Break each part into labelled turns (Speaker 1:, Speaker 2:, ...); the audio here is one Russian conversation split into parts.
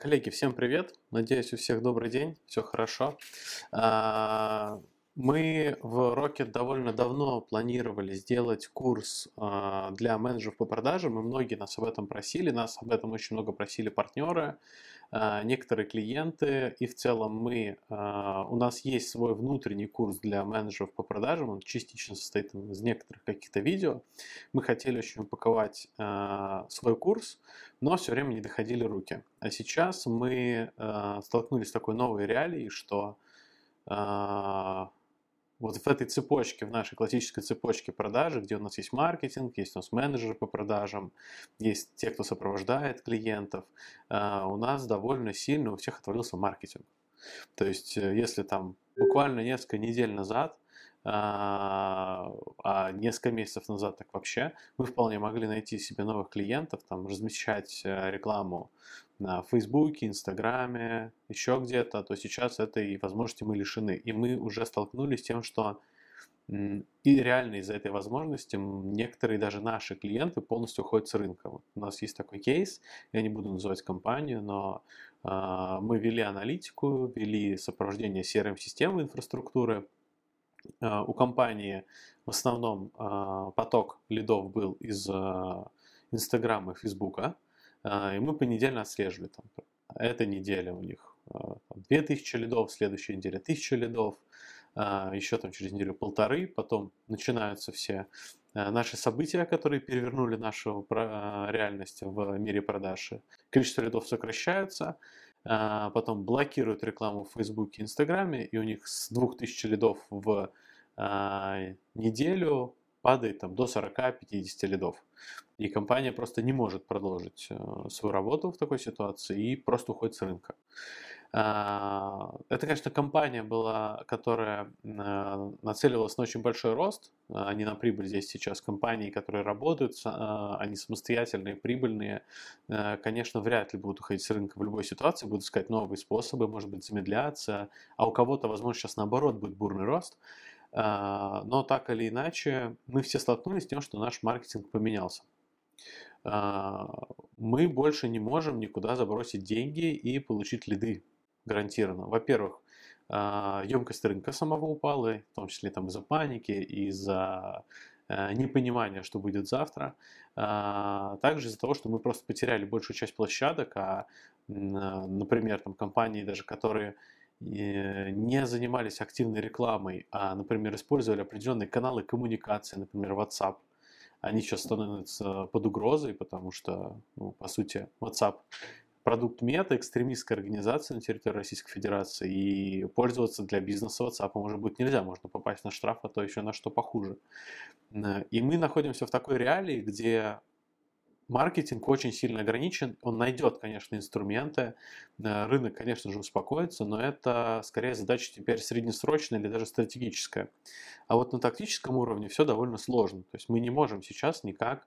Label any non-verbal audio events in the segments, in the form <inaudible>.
Speaker 1: Коллеги, всем привет! Надеюсь, у всех добрый день, все хорошо. А, мы в Rocket довольно давно планировали сделать курс а, для менеджеров по продажам, и многие нас об этом просили, нас об этом очень много просили партнеры, некоторые клиенты, и в целом мы, а, у нас есть свой внутренний курс для менеджеров по продажам, он частично состоит из некоторых каких-то видео. Мы хотели очень упаковать свой курс, но все время не доходили руки. А сейчас мы столкнулись с такой новой реалией, что вот в этой цепочке, в нашей классической цепочке продажи, где у нас есть маркетинг, есть у нас менеджеры по продажам, есть те, кто сопровождает клиентов, а, у нас довольно сильно у всех отвалился маркетинг. То есть, э, если там буквально несколько недель назад а, а несколько месяцев назад так вообще, мы вполне могли найти себе новых клиентов, там, размещать э, рекламу на Фейсбуке, Инстаграме, еще где-то, то сейчас этой возможности мы лишены. И мы уже столкнулись с тем, что и реально из-за этой возможности некоторые даже наши клиенты полностью уходят с рынка. Вот у нас есть такой кейс, я не буду называть компанию, но э, мы вели аналитику, вели сопровождение CRM-системы инфраструктуры, Э, у компании в основном э, поток лидов был из Инстаграма и Фейсбука, и мы понедельно отслеживали там. Эта неделя у них 2000 лидов, следующая неделя 1000 лидов, еще там через неделю полторы, потом начинаются все наши события, которые перевернули нашу реальность в мире продаж. Количество лидов сокращается, потом блокируют рекламу в Фейсбуке Инстаграме, и у них с 2000 лидов в а, неделю падает там, до 40-50 лидов. И компания просто не может продолжить э, свою работу в такой ситуации и просто уходит с рынка. А, это, конечно, компания была, которая э, нацеливалась на очень большой рост, а не на прибыль здесь сейчас. Компании, которые работают, они самостоятельные, прибыльные, э, конечно, вряд ли будут уходить с рынка в любой ситуации, будут искать новые способы, может быть, замедляться, а у кого-то, возможно, сейчас наоборот будет бурный рост. А, но так или иначе, мы все столкнулись с тем, что наш маркетинг поменялся. А, мы больше не можем никуда забросить деньги и получить лиды гарантированно. Во-первых, емкость а, рынка самого упала, в том числе там из-за паники, из-за непонимания, что будет завтра. Также из-за того, что мы просто потеряли большую часть площадок, а, например, там компании даже, которые не занимались активной рекламой, а, например, использовали определенные каналы коммуникации, например, WhatsApp, они сейчас становятся под угрозой, потому что, ну, по сути, WhatsApp продукт мета, экстремистская организация на территории Российской Федерации, и пользоваться для бизнеса WhatsApp может быть нельзя, можно попасть на штраф, а то еще на что похуже. И мы находимся в такой реалии, где маркетинг очень сильно ограничен. Он найдет, конечно, инструменты. Э, рынок, конечно же, успокоится, но это скорее задача теперь среднесрочная или даже стратегическая. А вот на тактическом уровне все довольно сложно. То есть мы не можем сейчас никак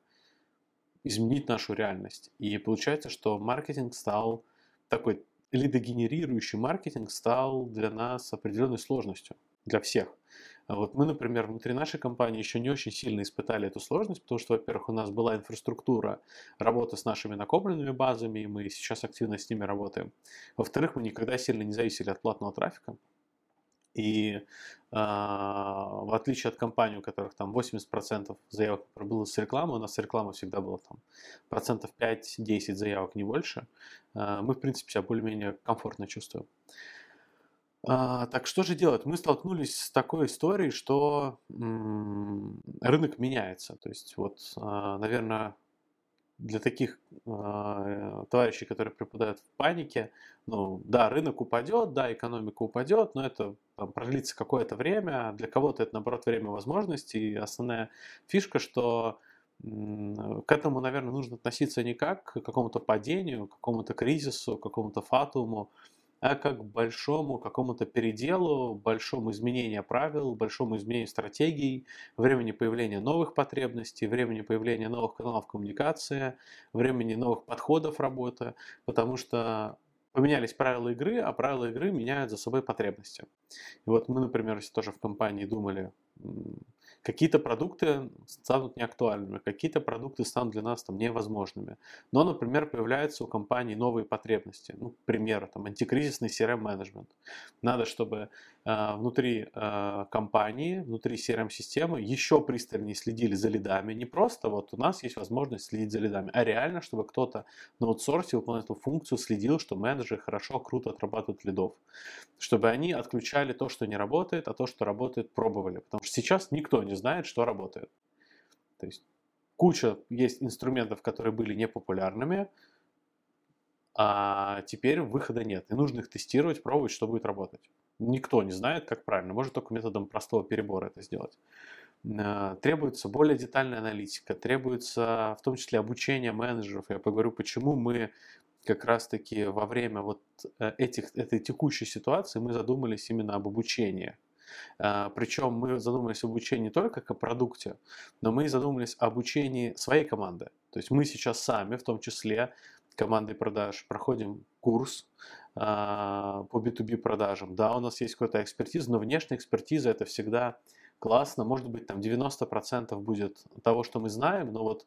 Speaker 1: изменить нашу реальность. И получается, что маркетинг стал такой лидогенерирующий маркетинг стал для нас определенной сложностью, для всех. А вот мы, например, внутри нашей компании еще не очень сильно испытали эту сложность, потому что, во-первых, у нас была инфраструктура работы с нашими накопленными базами, и мы сейчас активно с ними работаем. Во-вторых, мы никогда сильно не зависели от платного трафика. И э, в отличие от компаний, у которых там 80% заявок было с рекламы, у нас реклама всегда была там процентов 5-10 заявок, не больше, э, мы, в принципе, себя более-менее комфортно чувствуем. А, так что же делать? Мы столкнулись с такой историей, что рынок меняется. То есть вот, а, наверное, для таких а, товарищей, которые преподают в панике, ну да, рынок упадет, да, экономика упадет, но это там, продлится какое-то время. Для кого-то это, наоборот, время возможностей. И основная фишка, что к этому, наверное, нужно относиться не как к какому-то падению, к какому-то кризису, к какому-то фатуму, а как большому какому-то переделу, большому изменению правил, большому изменению стратегий, времени появления новых потребностей, времени появления новых каналов коммуникации, времени новых подходов работы, потому что поменялись правила игры, а правила игры меняют за собой потребности. И вот мы, например, тоже в компании думали, Какие-то продукты станут неактуальными, какие-то продукты станут для нас там невозможными. Но, например, появляются у компании новые потребности. Ну, к примеру, там антикризисный CRM-менеджмент. Надо, чтобы внутри э, компании, внутри CRM-системы еще пристальнее следили за лидами. Не просто вот у нас есть возможность следить за лидами, а реально, чтобы кто-то на аутсорсе выполнял эту функцию, следил, что менеджеры хорошо, круто отрабатывают лидов. Чтобы они отключали то, что не работает, а то, что работает, пробовали. Потому что сейчас никто не знает, что работает. То есть куча есть инструментов, которые были непопулярными, а теперь выхода нет. И нужно их тестировать, пробовать, что будет работать. Никто не знает, как правильно. Может только методом простого перебора это сделать. Э, требуется более детальная аналитика, требуется в том числе обучение менеджеров. Я поговорю, почему мы как раз-таки во время вот э, этих, этой текущей ситуации мы задумались именно об обучении. А, Причем мы задумались об обучении не только как о продукте, но мы задумались об обучении своей команды. То есть мы сейчас сами, в том числе командой продаж, проходим курс а, по B2B продажам. Да, у нас есть какая-то экспертиза, но внешняя экспертиза это всегда классно. Может быть, там 90% будет того, что мы знаем, но вот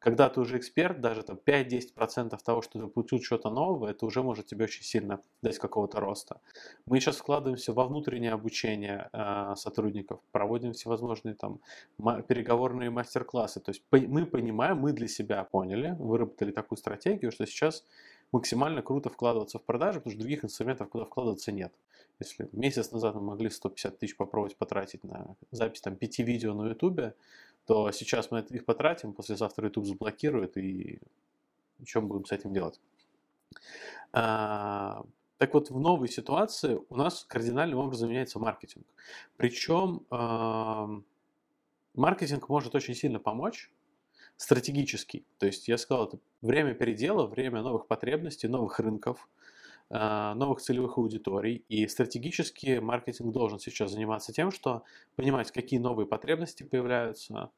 Speaker 1: когда ты уже эксперт, даже там 5-10% того, что ты получил что-то новое, это уже может тебе очень сильно дать какого-то роста. Мы сейчас вкладываемся во внутреннее обучение э, сотрудников, проводим всевозможные там переговорные мастер-классы. То есть мы понимаем, мы для себя поняли, выработали такую стратегию, что сейчас максимально круто вкладываться в продажи, потому что других инструментов, куда вкладываться, нет. Если месяц назад мы могли 150 тысяч попробовать потратить на запись там 5 видео на YouTube, то сейчас мы их потратим, послезавтра YouTube заблокирует, и мы будем с этим делать? А, так вот, в новой ситуации у нас кардинальным образом меняется маркетинг. Причем а, маркетинг может очень сильно помочь, стратегический. То есть я сказал, это время передела, время новых потребностей, новых рынков, а, новых целевых аудиторий. И стратегически маркетинг должен сейчас заниматься тем, что понимать, какие новые потребности появляются,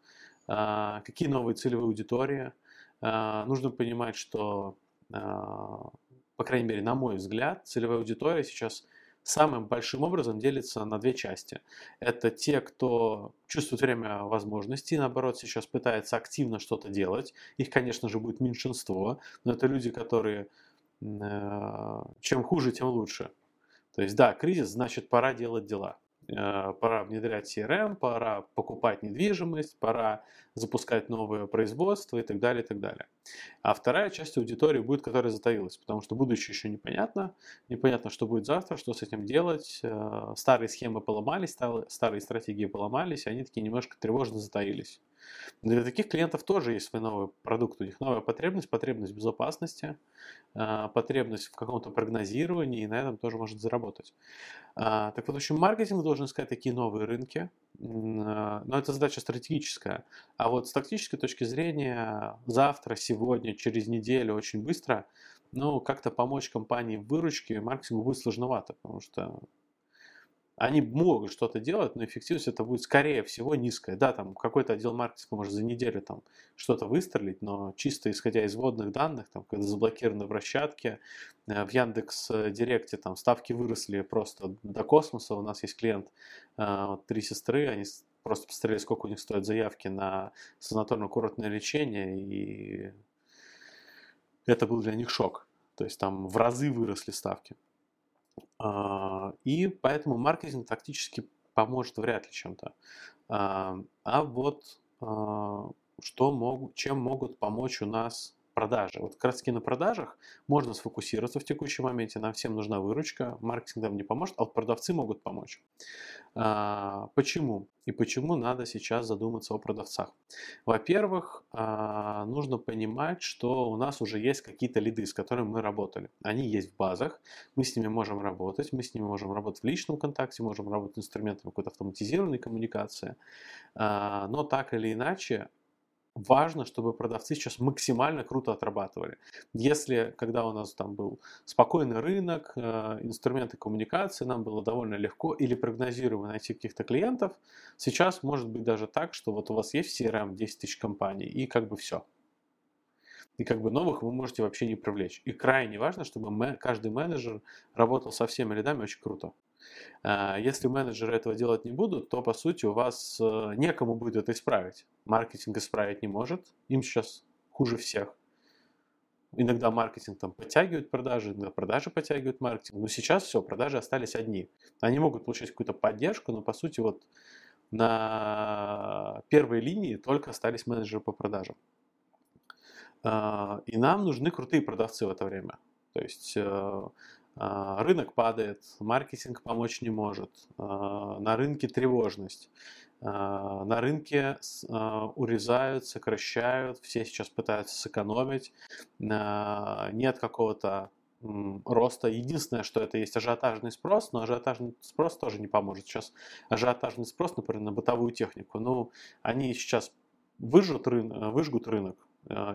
Speaker 1: а, какие новые целевые аудитории. А, нужно понимать, что, по крайней мере, на мой взгляд, целевая аудитория сейчас самым большим образом делится на две части. Это те, кто чувствует время возможностей, наоборот, сейчас пытается активно что-то делать. Их, конечно же, будет меньшинство, но это люди, которые Э, чем хуже, тем лучше. То есть, да, кризис, значит, пора делать дела. Э, пора внедрять CRM, пора покупать недвижимость, пора запускать новое производство и так далее, и так далее. А вторая часть аудитории будет, которая затаилась, потому что будущее еще непонятно, непонятно, что будет завтра, что с этим делать. Э, старые схемы поломались, старые стратегии поломались, и они такие немножко тревожно затаились. Для таких клиентов тоже есть свой новый продукт. У них новая потребность, потребность безопасности, а, потребность в каком-то прогнозировании, и на этом тоже может заработать. А, так вот, в общем, маркетинг должен искать такие новые рынки, но это задача стратегическая. А вот с тактической точки зрения, завтра, сегодня, через неделю, очень быстро, ну, как-то помочь компании в выручке маркетингу будет сложновато, потому что они могут что-то делать, но эффективность это будет скорее всего низкая. Да, там какой-то отдел маркетинга может за неделю там что-то выстрелить, но чисто исходя из вводных данных, там, когда заблокированы брусчатки, э, в Яндекс Директе там ставки выросли просто до космоса. У нас есть клиент, э, три сестры, они просто посмотрели, сколько у них стоят заявки на санаторно-курортное лечение, и это был для них шок. То есть там в разы выросли ставки. А, и поэтому маркетинг тактически поможет вряд ли чем-то. А, вот а, что могут, чем могут помочь у нас продажи. Вот как раз таки на продажах можно сфокусироваться в текущем моменте, нам всем нужна выручка, маркетинг нам не поможет, а вот продавцы могут помочь. А, почему? И почему надо сейчас задуматься о продавцах? Во-первых, а, нужно понимать, что у нас уже есть какие-то лиды, с которыми мы работали. Они есть в базах, мы с ними можем работать, мы с ними можем работать в личном контакте, можем работать инструментами какой-то автоматизированной коммуникации. А, но так или иначе, важно, чтобы продавцы сейчас максимально круто отрабатывали. Если, когда у нас там был спокойный рынок, э, инструменты коммуникации, нам было довольно легко или прогнозируемо найти каких-то клиентов, сейчас может быть даже так, что вот у вас есть CRM 10 тысяч компаний, и как бы все. И как бы новых вы можете вообще не привлечь. И крайне важно, чтобы каждый менеджер работал со всеми рядами очень круто. А, если менеджеры этого делать не будут, то, по сути, у вас э, некому будет это исправить. Маркетинг исправить не может, им сейчас хуже всех. Иногда маркетинг там подтягивает продажи, иногда продажи подтягивают маркетинг. Но сейчас все, продажи остались одни. Они могут получить какую-то поддержку, но по сути вот на первой линии только остались менеджеры по продажам. А, и нам нужны крутые продавцы в это время. То есть э, а, рынок падает, маркетинг помочь не может, а, на рынке тревожность. На рынке урезают, сокращают, все сейчас пытаются сэкономить, нет какого-то роста. Единственное, что это есть ажиотажный спрос, но ажиотажный спрос тоже не поможет. Сейчас ажиотажный спрос, например, на бытовую технику, ну, они сейчас выжжут рынок, выжгут рынок,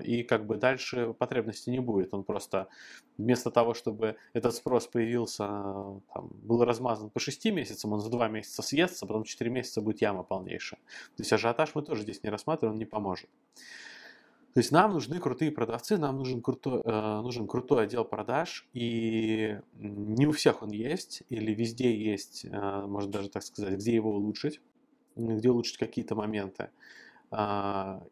Speaker 1: и как бы дальше потребности не будет. Он просто вместо того, чтобы этот спрос появился, там, был размазан по 6 месяцам, он за 2 месяца съестся, а потом 4 месяца будет яма полнейшая. То есть ажиотаж мы тоже здесь не рассматриваем, он не поможет. То есть нам нужны крутые продавцы, нам нужен крутой, э, нужен крутой отдел продаж, и не у всех он есть, или везде есть, э, может даже так сказать, где его улучшить, где улучшить какие-то моменты. А,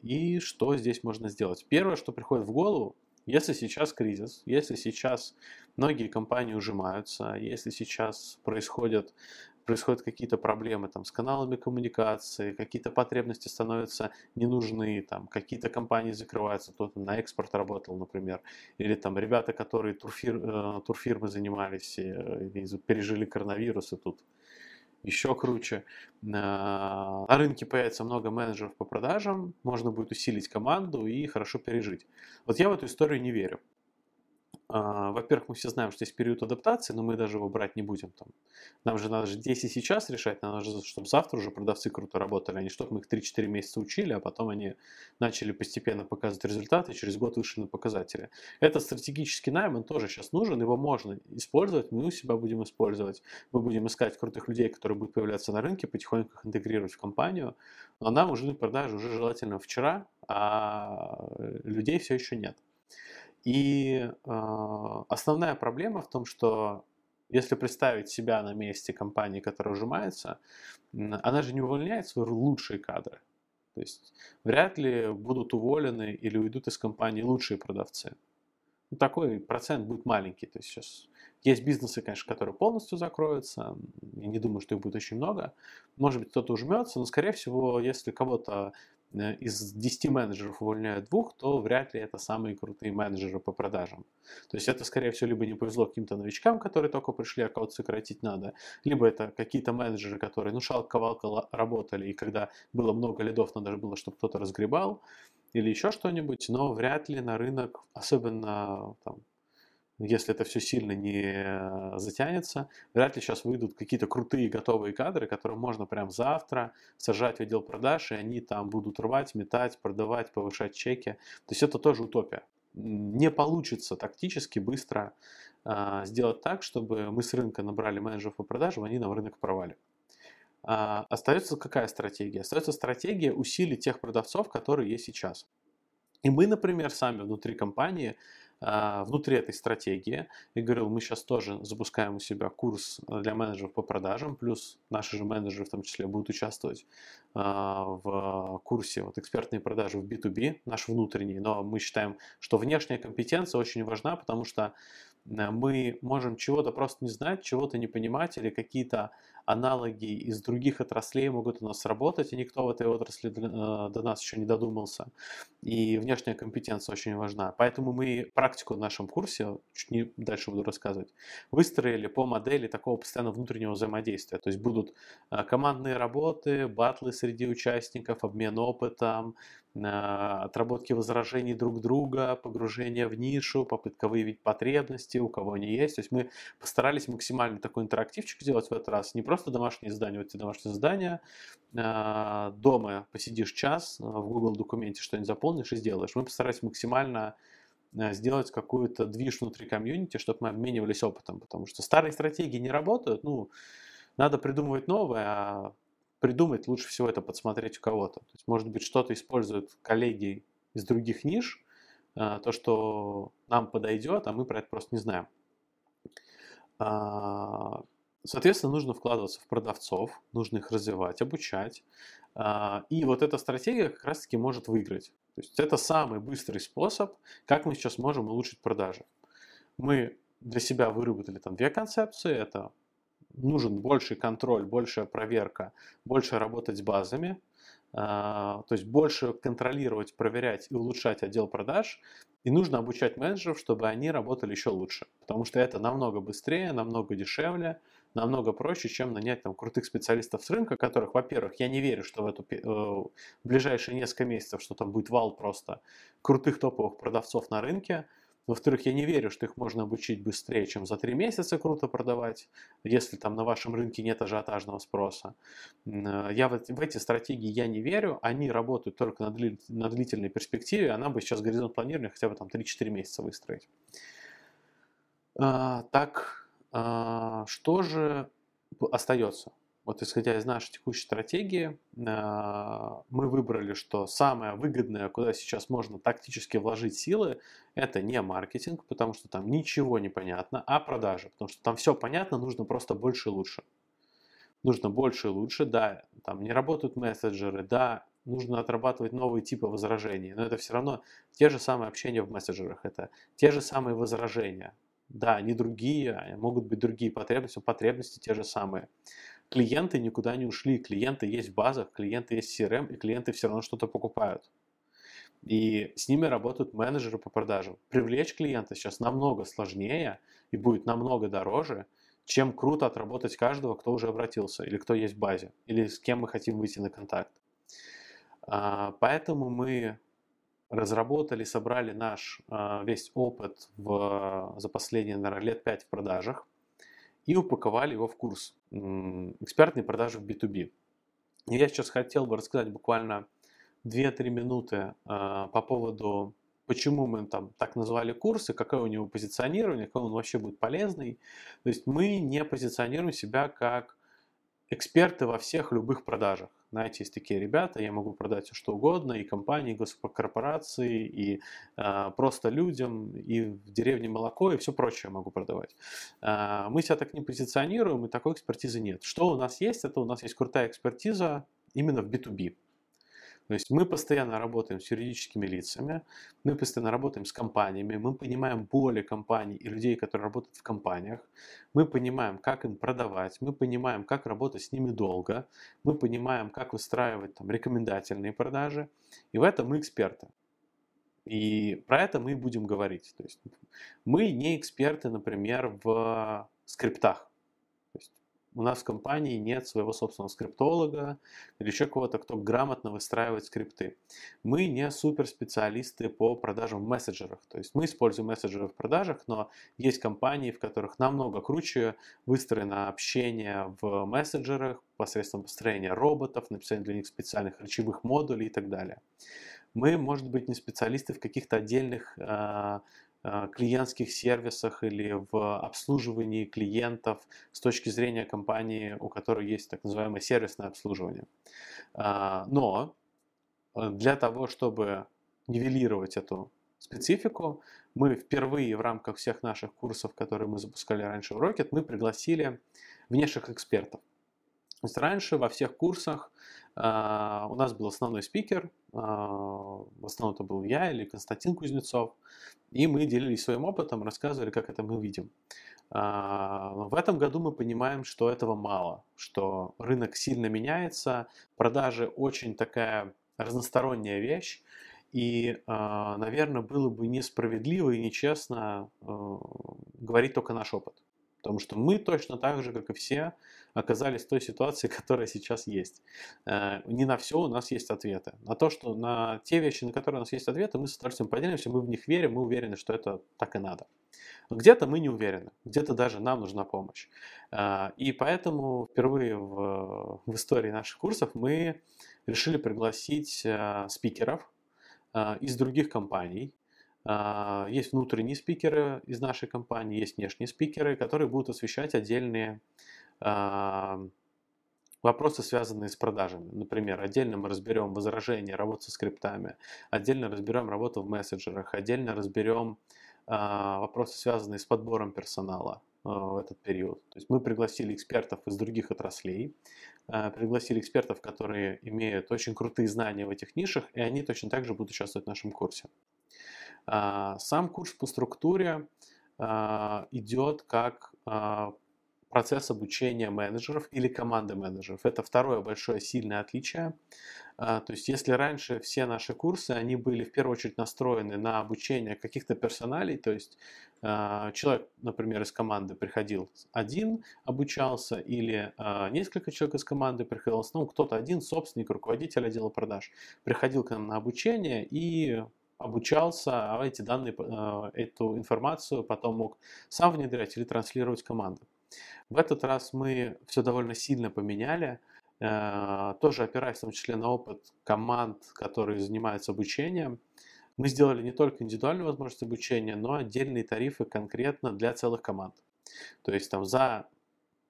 Speaker 1: и что здесь можно сделать? Первое, что приходит в голову, если сейчас кризис, если сейчас многие компании ужимаются, если сейчас происходят, происходят какие-то проблемы там, с каналами коммуникации, какие-то потребности становятся не нужны, там, какие-то компании закрываются, кто-то на экспорт работал, например, или там ребята, которые турфир, э, турфирмы занимались, э, пережили коронавирус и тут еще круче. На рынке появится много менеджеров по продажам, можно будет усилить команду и хорошо пережить. Вот я в эту историю не верю. А, во-первых, мы все знаем, что есть период адаптации, но мы даже его брать не будем. Там. Нам же надо же здесь и сейчас решать, нам же, чтобы завтра уже продавцы круто работали, а не чтобы мы их 3-4 месяца учили, а потом они начали постепенно показывать результаты, и через год вышли на показатели. Это стратегический найм, он тоже сейчас нужен, его можно использовать, мы у себя будем использовать. Мы будем искать крутых людей, которые будут появляться на рынке, потихоньку их интегрировать в компанию. Но нам нужны продажи уже желательно вчера, а людей все еще нет. И э, основная проблема в том, что если представить себя на месте компании, которая ужимается, она же не увольняет свои лучшие кадры. То есть вряд ли будут уволены или уйдут из компании лучшие продавцы. Ну, такой процент будет маленький. То есть сейчас есть бизнесы, конечно, которые полностью закроются. Я не думаю, что их будет очень много. Может быть, кто-то ужмется, но, скорее всего, если кого-то из 10 менеджеров увольняют двух, то вряд ли это самые крутые менеджеры по продажам. То есть это, скорее всего, либо не повезло каким-то новичкам, которые только пришли, а кого-то сократить надо, либо это какие-то менеджеры, которые, ну, шалка-валка работали, и когда было много лидов, надо было, чтобы кто-то разгребал, или еще что-нибудь, но вряд ли на рынок, особенно там, если это все сильно не затянется, вряд ли сейчас выйдут какие-то крутые готовые кадры, которые можно прям завтра сажать в отдел продаж, и они там будут рвать, метать, продавать, повышать чеки. То есть это тоже утопия. Не получится тактически быстро э, сделать так, чтобы мы с рынка набрали менеджеров по продажам, они нам рынок провали. А, остается какая стратегия? Остается стратегия усилить тех продавцов, которые есть сейчас. И мы, например, сами внутри компании внутри этой стратегии. И говорил, мы сейчас тоже запускаем у себя курс для менеджеров по продажам, плюс наши же менеджеры в том числе будут участвовать а, в курсе вот, экспертные продажи в B2B, наш внутренний. Но мы считаем, что внешняя компетенция очень важна, потому что э, мы можем чего-то просто не знать, чего-то не понимать или какие-то аналоги из других отраслей могут у нас работать, и никто в этой отрасли э, до нас еще не додумался. И внешняя компетенция очень важна. Поэтому мы практику в нашем курсе, чуть не дальше буду рассказывать, выстроили по модели такого постоянно внутреннего взаимодействия. То есть будут э, командные работы, батлы среди участников, обмен опытом, отработки возражений друг друга, погружение в нишу, попытка выявить потребности, у кого они есть. То есть мы постарались максимально такой интерактивчик сделать в этот раз. Не просто домашнее задание, вот эти домашние задания. А, дома посидишь час, а, в Google документе что-нибудь заполнишь и сделаешь. Мы постарались максимально а, сделать какую-то движ внутри комьюнити, чтобы мы обменивались опытом, потому что старые стратегии не работают, ну, надо придумывать новое, а придумать, лучше всего это подсмотреть у кого-то. То есть, может быть, что-то используют коллеги из других ниш, то, что нам подойдет, а мы про это просто не знаем. Соответственно, нужно вкладываться в продавцов, нужно их развивать, обучать. А, и вот эта стратегия как раз-таки может выиграть. То есть это самый быстрый способ, как мы сейчас можем улучшить продажи. Мы для себя выработали там две концепции. Это нужен больший контроль, большая проверка, больше работать с базами, а, то есть больше контролировать, проверять и улучшать отдел продаж. И нужно обучать менеджеров, чтобы они работали еще лучше, потому что это намного быстрее, намного дешевле, намного проще, чем нанять там крутых специалистов с рынка, которых, во-первых, я не верю, что в, эту, э, в ближайшие несколько месяцев, что там будет вал просто крутых топовых продавцов на рынке, во-вторых, я не верю, что их можно обучить быстрее, чем за три месяца круто продавать, если там на вашем рынке нет ажиотажного спроса. Э, я в, в эти стратегии я не верю, они работают только на, дли, на длительной перспективе, а нам бы сейчас горизонт планирования хотя бы там 3-4 месяца выстроить. А, так, что же остается? вот исходя из нашей текущей стратегии, а, мы выбрали, что самое выгодное, куда сейчас можно тактически вложить силы, это не маркетинг, потому что там ничего не понятно, а продажи, потому что там все понятно, нужно просто больше и лучше. Нужно больше и лучше, да, там не работают мессенджеры, да, нужно отрабатывать новые типы возражений, но это все равно те же самые общения в мессенджерах, это те же самые возражения. Да, не другие, а могут быть другие потребности, потребности те же самые клиенты никуда не ушли, клиенты есть в базах, клиенты есть в CRM, и клиенты все равно что-то покупают. И с ними работают менеджеры по продажам. Привлечь клиента сейчас намного сложнее и будет намного дороже, чем круто отработать каждого, кто уже обратился, или кто есть в базе, или с кем мы хотим выйти на контакт. А, поэтому мы разработали, собрали наш а, весь опыт в, за последние, наверное, лет 5 в продажах и упаковали его в курс экспертные продажи в B2B. И я сейчас хотел бы рассказать буквально 2-3 минуты а, по поводу, почему мы там так назвали курсы, какое у него позиционирование, какой он вообще будет полезный. То есть мы не позиционируем себя как эксперты во всех любых продажах. Знаете, есть такие ребята, я могу продать что угодно, и компании, и госкорпорации, и э, просто людям, и в деревне молоко, и все прочее могу продавать. Э, мы себя так не позиционируем, и такой экспертизы нет. Что у нас есть? Это у нас есть крутая экспертиза именно в B2B. То есть мы постоянно работаем с юридическими лицами, мы постоянно работаем с компаниями, мы понимаем боли компаний и людей, которые работают в компаниях, мы понимаем, как им продавать, мы понимаем, как работать с ними долго, мы понимаем, как выстраивать там, рекомендательные продажи, и в этом мы эксперты. И про это мы будем говорить. То есть мы не эксперты, например, в скриптах. У нас в компании нет своего собственного скриптолога или еще кого-то, кто грамотно выстраивает скрипты. Мы не суперспециалисты по продажам в мессенджерах. То есть мы используем мессенджеры в продажах, но есть компании, в которых намного круче выстроено общение в мессенджерах посредством построения роботов, написания для них специальных речевых модулей и так далее. Мы, может быть, не специалисты в каких-то отдельных Э, клиентских сервисах или в обслуживании клиентов с точки зрения компании, у которой есть так называемое сервисное обслуживание. А, но э, для того, чтобы нивелировать эту специфику, мы впервые в рамках всех наших курсов, которые мы запускали раньше в Rocket, мы пригласили внешних экспертов. То раньше во всех курсах у нас был основной спикер, uh, в основном это был я или Константин Кузнецов, и мы делились своим опытом, рассказывали, как это мы видим. Uh, в этом году мы понимаем, что этого мало, что рынок сильно меняется, продажи очень такая разносторонняя вещь, и, наверное, было бы несправедливо и нечестно говорить только наш опыт. Потому что мы точно так же, как и все, оказались в той ситуации, <laughs> которая сейчас есть. Э, не на все у нас есть ответы. На то, что на те вещи, на которые у нас есть ответы, мы с удовольствием поделимся, мы в них верим, мы уверены, что это так и надо. Где-то мы не уверены, где-то даже нам нужна помощь. Э, и поэтому впервые в, в истории наших курсов мы решили пригласить э, спикеров из других компаний, есть внутренние спикеры из нашей компании, есть внешние спикеры, которые будут освещать отдельные а, вопросы, связанные с продажами. Например, отдельно мы разберем возражения, работу со скриптами, отдельно разберем работу в мессенджерах, отдельно разберем а, вопросы, связанные с подбором персонала, в этот период. То есть мы пригласили экспертов из других отраслей, пригласили экспертов, которые имеют очень крутые знания в этих нишах, и они точно так же будут участвовать в нашем курсе. Сам курс по структуре идет как процесс обучения менеджеров или команды менеджеров. Это второе большое сильное отличие. А, то есть если раньше все наши курсы, они были в первую очередь настроены на обучение каких-то персоналей, то есть а, человек, например, из команды приходил один, обучался, или а, несколько человек из команды приходил, в основном кто-то один, собственник, руководитель отдела продаж, приходил к нам на обучение и обучался, а эти данные, эту информацию потом мог сам внедрять или транслировать команду. В этот раз мы все довольно сильно поменяли, э, тоже опираясь в том числе на опыт команд, которые занимаются обучением. Мы сделали не только индивидуальную возможность обучения, но отдельные тарифы конкретно для целых команд. То есть там за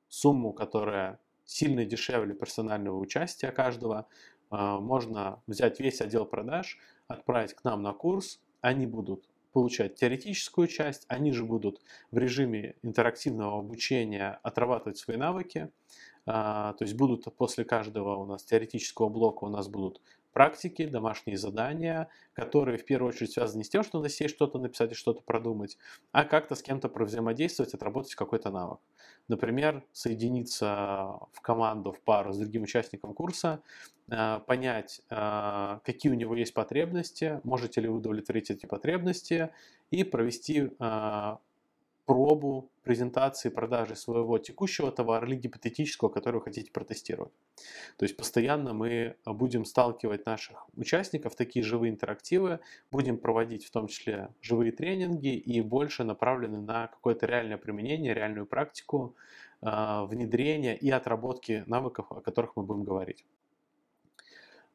Speaker 1: сумму, которая сильно дешевле персонального участия каждого, э, можно взять весь отдел продаж, отправить к нам на курс, они будут получать теоретическую часть, они же будут в режиме интерактивного обучения отрабатывать свои навыки, а, то есть будут после каждого у нас теоретического блока у нас будут практики, домашние задания, которые в первую очередь связаны не с тем, что надо сесть что-то написать и что-то продумать, а как-то с кем-то провзаимодействовать, отработать какой-то навык. Например, соединиться в команду, в пару с другим участником курса, а, понять, а, какие у него есть потребности, можете ли вы удовлетворить эти потребности и провести пробу презентации продажи своего текущего товара или гипотетического, который вы хотите протестировать. То есть постоянно мы будем сталкивать наших участников такие живые интерактивы, будем проводить в том числе живые тренинги и больше направлены на какое-то реальное применение, реальную практику, а, внедрения и отработки навыков, о которых мы будем говорить.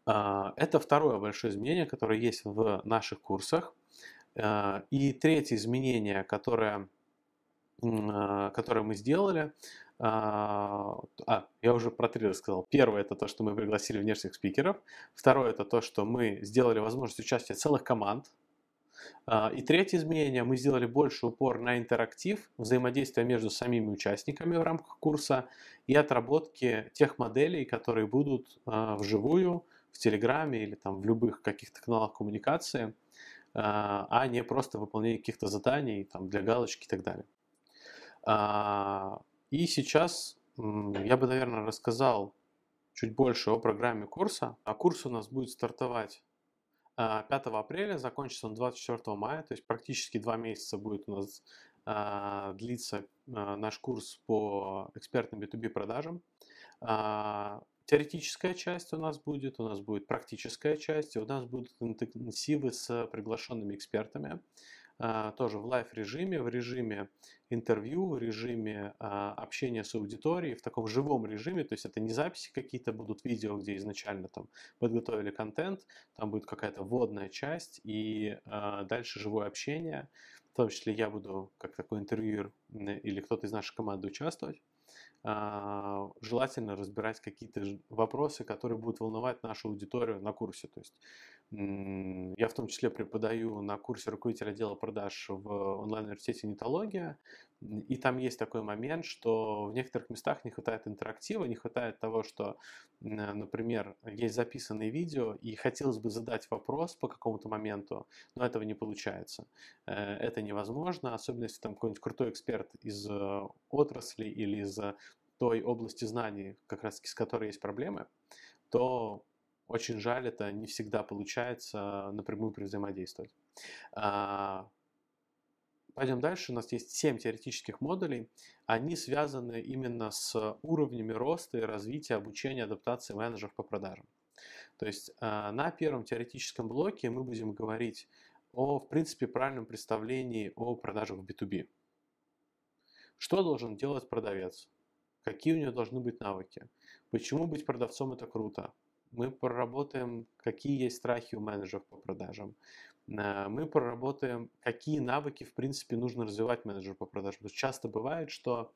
Speaker 1: А, это второе большое изменение, которое есть в наших курсах. А, и третье изменение, которое а, которые мы сделали. А, а, я уже про три рассказал. Первое это то, что мы пригласили внешних спикеров. Второе это то, что мы сделали возможность участия целых команд. А, и третье изменение, мы сделали больше упор на интерактив, взаимодействие между самими участниками в рамках курса и отработки тех моделей, которые будут вживую, в Телеграме или там в любых каких-то каналах коммуникации, а не просто выполнение каких-то заданий там, для галочки и так далее. А, и сейчас я бы, наверное, рассказал чуть больше о программе курса. А курс у нас будет стартовать 5 а, апреля, закончится он 24 мая, то есть практически два месяца будет у нас а, длиться наш курс по экспертным B2B продажам. Теоретическая часть у нас будет, у нас будет практическая часть, у нас будут интенсивы с приглашенными экспертами. А, тоже в live-режиме, в режиме интервью, в режиме а, общения с аудиторией, в таком живом режиме, то есть это не записи какие-то будут видео, где изначально там подготовили контент, там будет какая-то вводная часть и а, дальше живое общение, в том числе я буду как такой интервьюер или кто-то из нашей команды участвовать. Желательно разбирать какие-то вопросы, которые будут волновать нашу аудиторию на курсе. То есть я в том числе преподаю на курсе руководителя отдела продаж в онлайн-университете «Нитология», и там есть такой момент, что в некоторых местах не хватает интерактива, не хватает того, что, например, есть записанные видео, и хотелось бы задать вопрос по какому-то моменту, но этого не получается. Э, это невозможно, особенно если там какой-нибудь крутой эксперт из э, отрасли или из той области знаний, как раз с которой есть проблемы, то очень жаль, это не всегда получается напрямую взаимодействовать. А, пойдем дальше. У нас есть 7 теоретических модулей. Они связаны именно с уровнями роста и развития обучения адаптации менеджеров по продажам. То есть а, на первом теоретическом блоке мы будем говорить о, в принципе, правильном представлении о продажах в B2B. Что должен делать продавец? Какие у него должны быть навыки? Почему быть продавцом это круто? Мы проработаем, какие есть страхи у менеджеров по продажам. Э, мы проработаем, какие навыки, в принципе, нужно развивать менеджеру по продажам. Потому часто бывает, что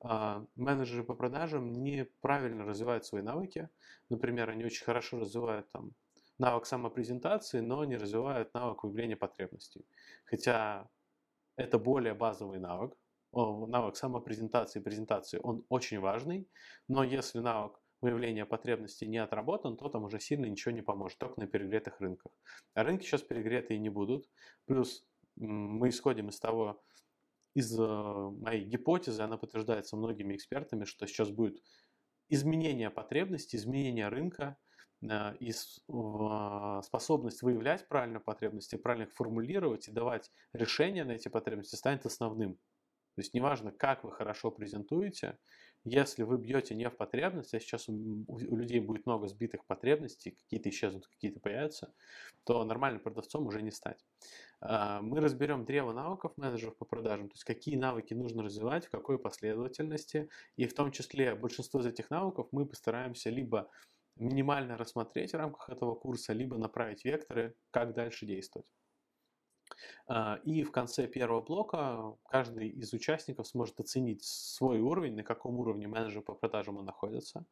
Speaker 1: а, менеджеры по продажам неправильно развивают свои навыки. Например, они очень хорошо развивают там, навык самопрезентации, но не развивают навык выявления потребностей. Хотя это более базовый навык, навык самопрезентации и презентации, он очень важный, но если навык выявления потребностей не отработан, то там уже сильно ничего не поможет, только на перегретых рынках. А рынки сейчас перегретые не будут. Плюс мы исходим из того, из э, моей гипотезы, она подтверждается многими экспертами, что сейчас будет изменение потребностей, изменение рынка, э, и способность выявлять правильно потребности, правильно их формулировать и давать решения на эти потребности станет основным. То есть неважно, как вы хорошо презентуете, если вы бьете не в потребности, а сейчас у, у людей будет много сбитых потребностей, какие-то исчезнут, какие-то появятся, то нормальным продавцом уже не стать. А, мы разберем древо навыков менеджеров по продажам, то есть какие навыки нужно развивать, в какой последовательности, и в том числе большинство из этих навыков мы постараемся либо минимально рассмотреть в рамках этого курса, либо направить векторы, как дальше действовать. А, и в конце первого блока каждый из участников сможет оценить свой уровень, на каком уровне менеджер по продажам он находится,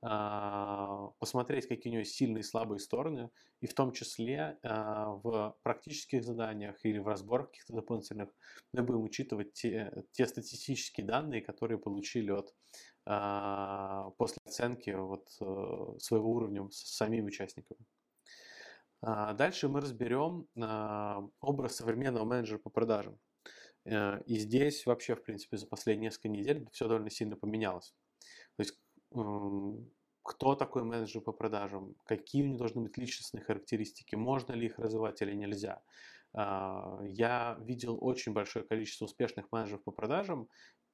Speaker 1: а, посмотреть, какие у него сильные и слабые стороны, и в том числе а, в практических заданиях или в разборах каких-то дополнительных мы будем учитывать те, те статистические данные, которые получили от после оценки вот, э, своего уровня с самими участниками. А, дальше мы разберем а, образ современного менеджера по продажам. Э, и здесь вообще, в принципе, за последние несколько недель все довольно сильно поменялось. То есть, кто такой менеджер по продажам, какие у него должны быть личностные характеристики, можно ли их развивать или нельзя. А, я видел очень большое количество успешных менеджеров по продажам,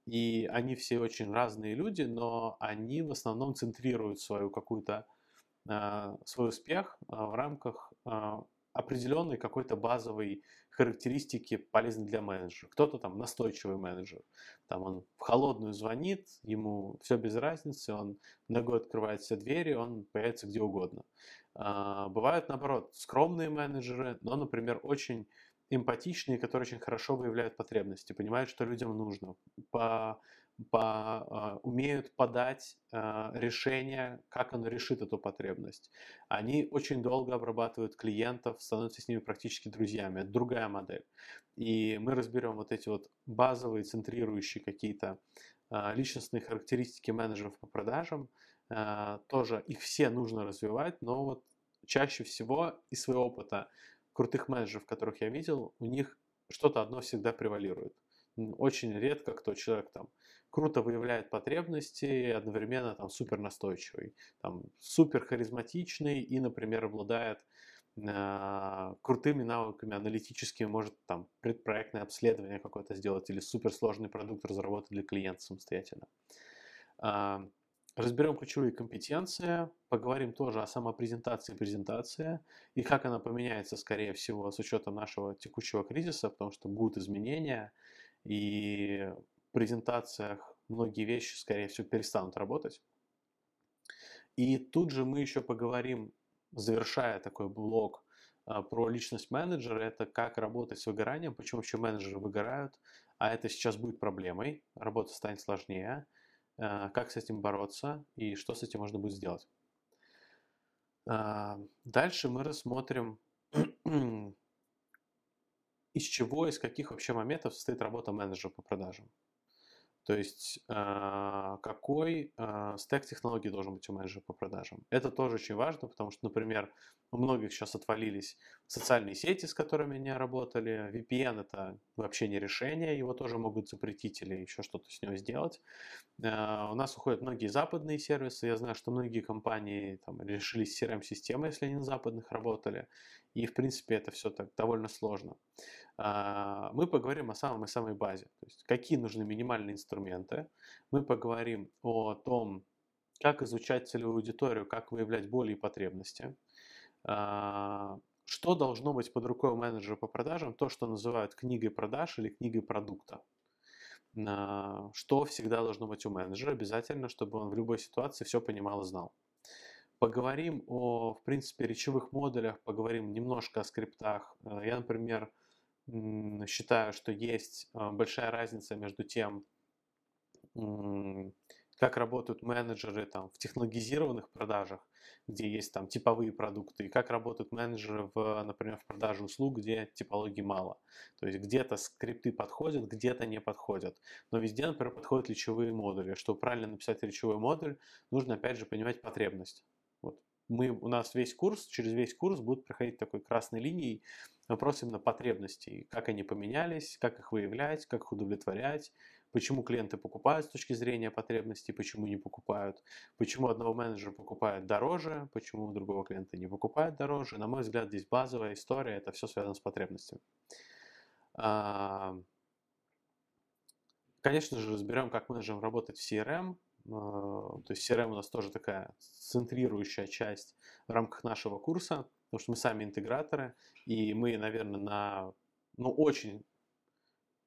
Speaker 1: и они все очень разные люди, но они в основном центрируют свою какую-то свой успех а, в рамках а, определенной какой-то базовой характеристики полезной для менеджера. Кто-то там настойчивый менеджер, там он в холодную звонит, ему все без разницы, он ногой открывает все двери, он появится где угодно. Бывают, наоборот, скромные менеджеры, но, например, очень эмпатичные, которые очень хорошо выявляют потребности, понимают, что людям нужно, по по, а, умеют подать а, решение, как оно решит эту потребность. Они очень долго обрабатывают клиентов, становятся с ними практически друзьями. Это другая модель. И мы разберем вот эти вот базовые, центрирующие какие-то а, личностные характеристики менеджеров по продажам. Тоже их все нужно развивать, но вот чаще всего из своего опыта крутых менеджеров, которых я видел, у них что-то одно всегда превалирует. Очень редко кто человек там круто выявляет потребности одновременно там супер настойчивый, там супер харизматичный и, например, обладает э, крутыми навыками аналитическими, может там предпроектное обследование какое-то сделать или суперсложный продукт разработать для клиента самостоятельно. Э, разберем ключевые компетенции, поговорим тоже о самопрезентации презентации и как она поменяется, скорее всего, с учетом нашего текущего кризиса, потому что будут изменения, и презентациях многие вещи, скорее всего, перестанут работать. И тут же мы еще поговорим, завершая такой блок а, про личность менеджера, это как работать с выгоранием, почему вообще менеджеры выгорают, а это сейчас будет проблемой, работа станет сложнее, а, как с этим бороться и что с этим можно будет сделать. А, дальше мы рассмотрим <clears throat> из чего, из каких вообще моментов состоит работа менеджера по продажам. То есть а, какой а, стек технологий должен быть у менеджера по продажам. Это тоже очень важно, потому что, например, у многих сейчас отвалились социальные сети, с которыми они работали. VPN это вообще не решение, его тоже могут запретить или еще что-то с него сделать. А, у нас уходят многие западные сервисы. Я знаю, что многие компании там, решили CRM-системы, если они на западных работали. И, в принципе, это все так довольно сложно. А, мы поговорим о самой самой базе, то есть какие нужны минимальные инструменты. Мы поговорим о том, как изучать целевую аудиторию, как выявлять боли и потребности. А, что должно быть под рукой у менеджера по продажам? То, что называют книгой продаж или книгой продукта. А, что всегда должно быть у менеджера? Обязательно, чтобы он в любой ситуации все понимал и знал. Поговорим о, в принципе, речевых модулях, поговорим немножко о скриптах. Я, например, считаю, что есть а, большая разница между тем, как работают менеджеры там, в технологизированных продажах, где есть там типовые продукты, и как работают менеджеры, в, например, в продаже услуг, где типологии мало. То есть где-то скрипты подходят, где-то не подходят. Но везде, например, подходят речевые модули. Чтобы правильно написать речевой модуль, нужно опять же понимать потребность. Вот мы, у нас весь курс, через весь курс будут проходить такой красной линией вопрос именно потребностей, как они поменялись, как их выявлять, как их удовлетворять, почему клиенты покупают с точки зрения потребностей, почему не покупают, почему одного менеджера покупают дороже, почему другого клиента не покупают дороже. На мой взгляд, здесь базовая история, это все связано с потребностями. А, конечно же, разберем, как менеджерам работать в CRM, то есть CRM у нас тоже такая центрирующая часть в рамках нашего курса, потому что мы сами интеграторы, и мы, наверное, на ну, очень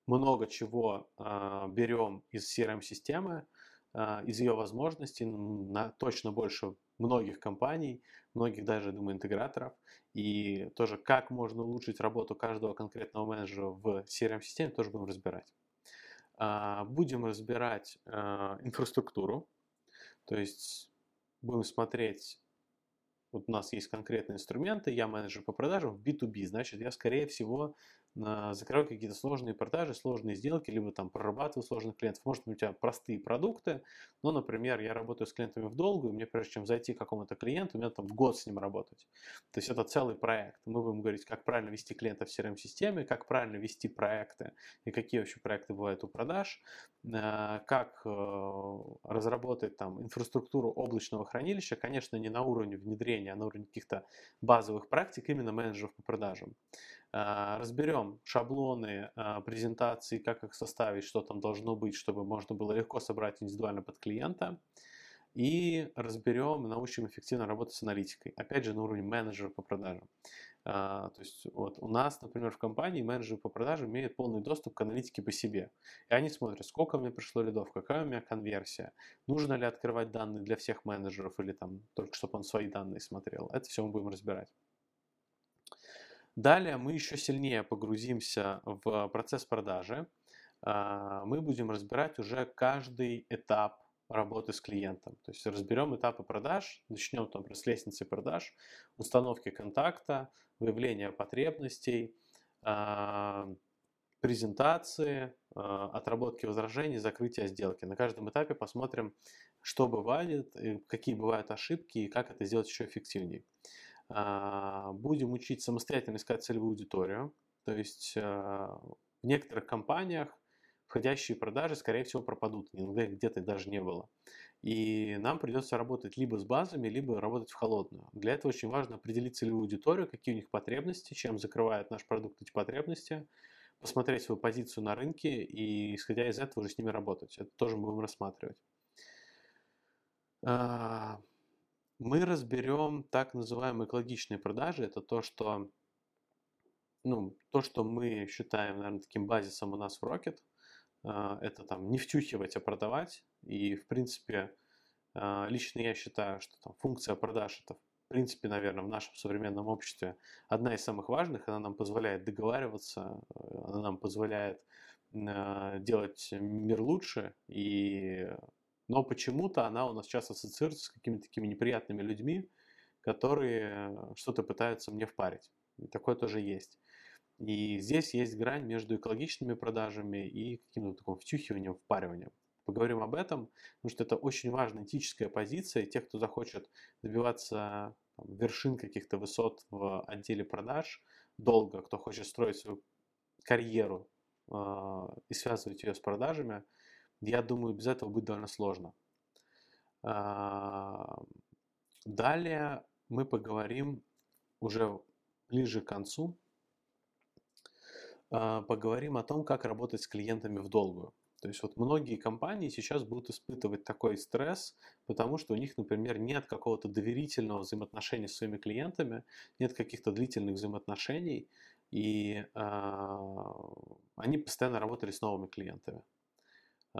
Speaker 1: много чего э, берем из CRM-системы, э, из ее возможностей, на точно больше многих компаний, многих даже, думаю, интеграторов, и тоже как можно улучшить работу каждого конкретного менеджера в CRM-системе, тоже будем разбирать. А, будем разбирать а, инфраструктуру, то есть будем смотреть, вот у нас есть конкретные инструменты, я менеджер по продажам в B2B, значит, я, скорее всего, закрываю какие-то сложные продажи, сложные сделки, либо там прорабатываю сложных клиентов. Может у тебя простые продукты, но, например, я работаю с клиентами в долгую, мне прежде чем зайти к какому-то клиенту, у меня там в год с ним работать. То есть это целый проект. Мы будем говорить, как правильно вести клиента в CRM-системе, как правильно вести проекты и какие вообще проекты бывают у продаж, э, как э, разработать там инфраструктуру облачного хранилища, конечно, не на уровне внедрения, а на уровне каких-то базовых практик именно менеджеров по продажам. Разберем разберем шаблоны а, презентации, как их составить, что там должно быть, чтобы можно было легко собрать индивидуально под клиента. И разберем, научим эффективно работать с аналитикой. Опять же, на уровне менеджера по продажам. А, то есть вот у нас, например, в компании менеджеры по продажам имеют полный доступ к аналитике по себе. И они смотрят, сколько мне пришло лидов, какая у меня конверсия, нужно ли открывать данные для всех менеджеров или там только чтобы он свои данные смотрел. Это все мы будем разбирать. Далее мы еще сильнее погрузимся в процесс продажи. А, мы будем разбирать уже каждый этап работы с клиентом. То есть разберем этапы продаж, начнем там с лестницы продаж, установки контакта, выявления потребностей, а, презентации, а, отработки возражений, закрытия сделки. На каждом этапе посмотрим, что бывает, какие бывают ошибки и как это сделать еще эффективнее. А, будем учить самостоятельно искать целевую аудиторию. То есть а, в некоторых компаниях входящие продажи, скорее всего, пропадут. Иногда их где-то даже не было. И нам придется работать либо с базами, либо работать в холодную. Для этого очень важно определить целевую аудиторию, какие у них потребности, чем закрывает наш продукт эти потребности, посмотреть свою позицию на рынке и, исходя из этого, уже с ними работать. Это тоже мы будем рассматривать. Мы разберем так называемые экологичные продажи. Это то, что, ну, то, что мы считаем, наверное, таким базисом у нас в Rocket. А, это там не втюхивать, а продавать. И, в принципе, а, лично я считаю, что там функция продаж это в принципе, наверное, в нашем современном обществе одна из самых важных. Она нам позволяет договариваться, она нам позволяет а, делать мир лучше и но почему-то она у нас сейчас ассоциируется с какими-то такими неприятными людьми, которые что-то пытаются мне впарить. И такое тоже есть. И здесь есть грань между экологичными продажами и каким-то таким втюхиванием, впариванием. Поговорим об этом, потому что это очень важная этическая позиция. И те, кто захочет добиваться там, вершин каких-то высот в отделе продаж долго, кто хочет строить свою карьеру э, и связывать ее с продажами – я думаю, без этого будет довольно сложно. А, далее мы поговорим уже ближе к концу, а, поговорим о том, как работать с клиентами в долгую. То есть вот многие компании сейчас будут испытывать такой стресс, потому что у них, например, нет какого-то доверительного взаимоотношения с своими клиентами, нет каких-то длительных взаимоотношений, и э, они постоянно работали с новыми клиентами.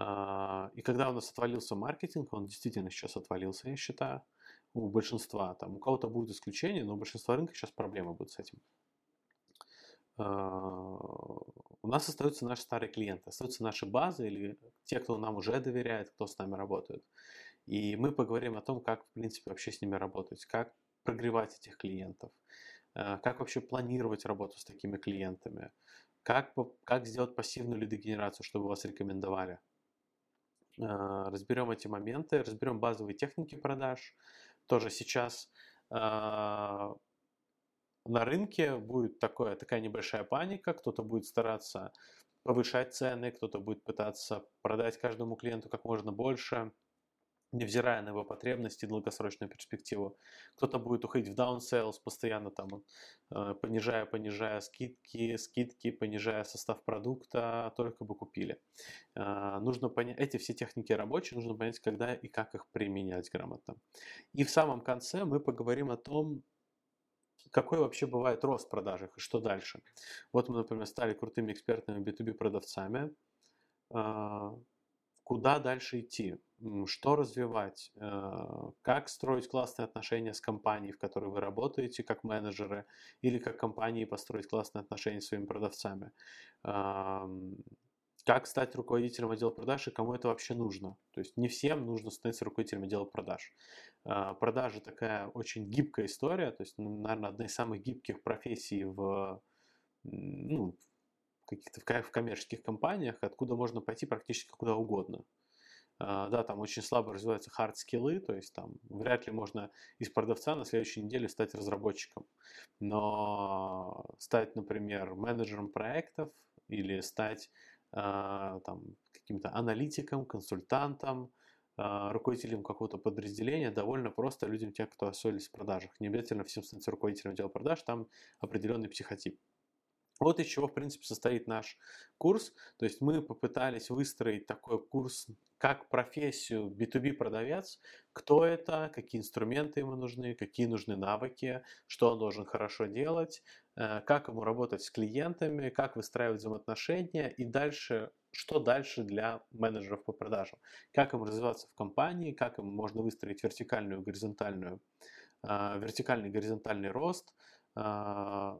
Speaker 1: А, и когда у нас отвалился маркетинг, он действительно сейчас отвалился, я считаю, у большинства. Там, у кого-то будут исключения, но у большинства рынка сейчас проблемы будут с этим. А, у нас остаются наши старые клиенты, остаются наши базы или те, кто нам уже доверяет, кто с нами работает. И мы поговорим о том, как, в принципе, вообще с ними работать, как прогревать этих клиентов, э, как вообще планировать работу с такими клиентами, как, как сделать пассивную лидогенерацию, чтобы вас рекомендовали. Э, разберем эти моменты, разберем базовые техники продаж. Тоже сейчас э, на рынке будет такое, такая небольшая паника, кто-то будет стараться повышать цены, кто-то будет пытаться продать каждому клиенту как можно больше, невзирая на его потребности и долгосрочную перспективу. Кто-то будет уходить в даунселс, постоянно там э, понижая, понижая скидки, скидки, понижая состав продукта, только бы купили. Э, нужно понять, эти все техники рабочие, нужно понять, когда и как их применять грамотно. И в самом конце мы поговорим о том, какой вообще бывает рост в продажах и что дальше. Вот мы, например, стали крутыми экспертными B2B продавцами. Э, куда дальше идти? Что развивать, э, как строить классные отношения с компанией, в которой вы работаете, как менеджеры, или как компании построить классные отношения с своими продавцами. Как стать руководителем отдела продаж и кому это вообще нужно. То есть не всем нужно становиться руководителем отдела продаж. А, продажи такая очень гибкая история, то есть, наверное, одна из самых гибких профессий в, ну, каких-то в коммерческих компаниях, откуда можно пойти практически куда угодно. А, да, там очень слабо развиваются хард-скиллы, то есть там вряд ли можно из продавца на следующей неделе стать разработчиком. Но стать, например, менеджером проектов или стать а, там, каким-то аналитиком, консультантом, а, руководителем какого-то подразделения довольно просто людям, тех, кто освоились в продажах. Не обязательно всем становиться руководителем отдела продаж, там определенный психотип. Вот из чего, в принципе, состоит наш курс. То есть мы попытались выстроить такой курс как профессию B2B продавец, кто это, какие инструменты ему нужны, какие нужны навыки, что он должен хорошо делать, э, как ему работать с клиентами, как выстраивать взаимоотношения и дальше, что дальше для менеджеров по продажам, как им развиваться в компании, как им можно выстроить вертикальную, горизонтальную, э, вертикальный, горизонтальный рост, э,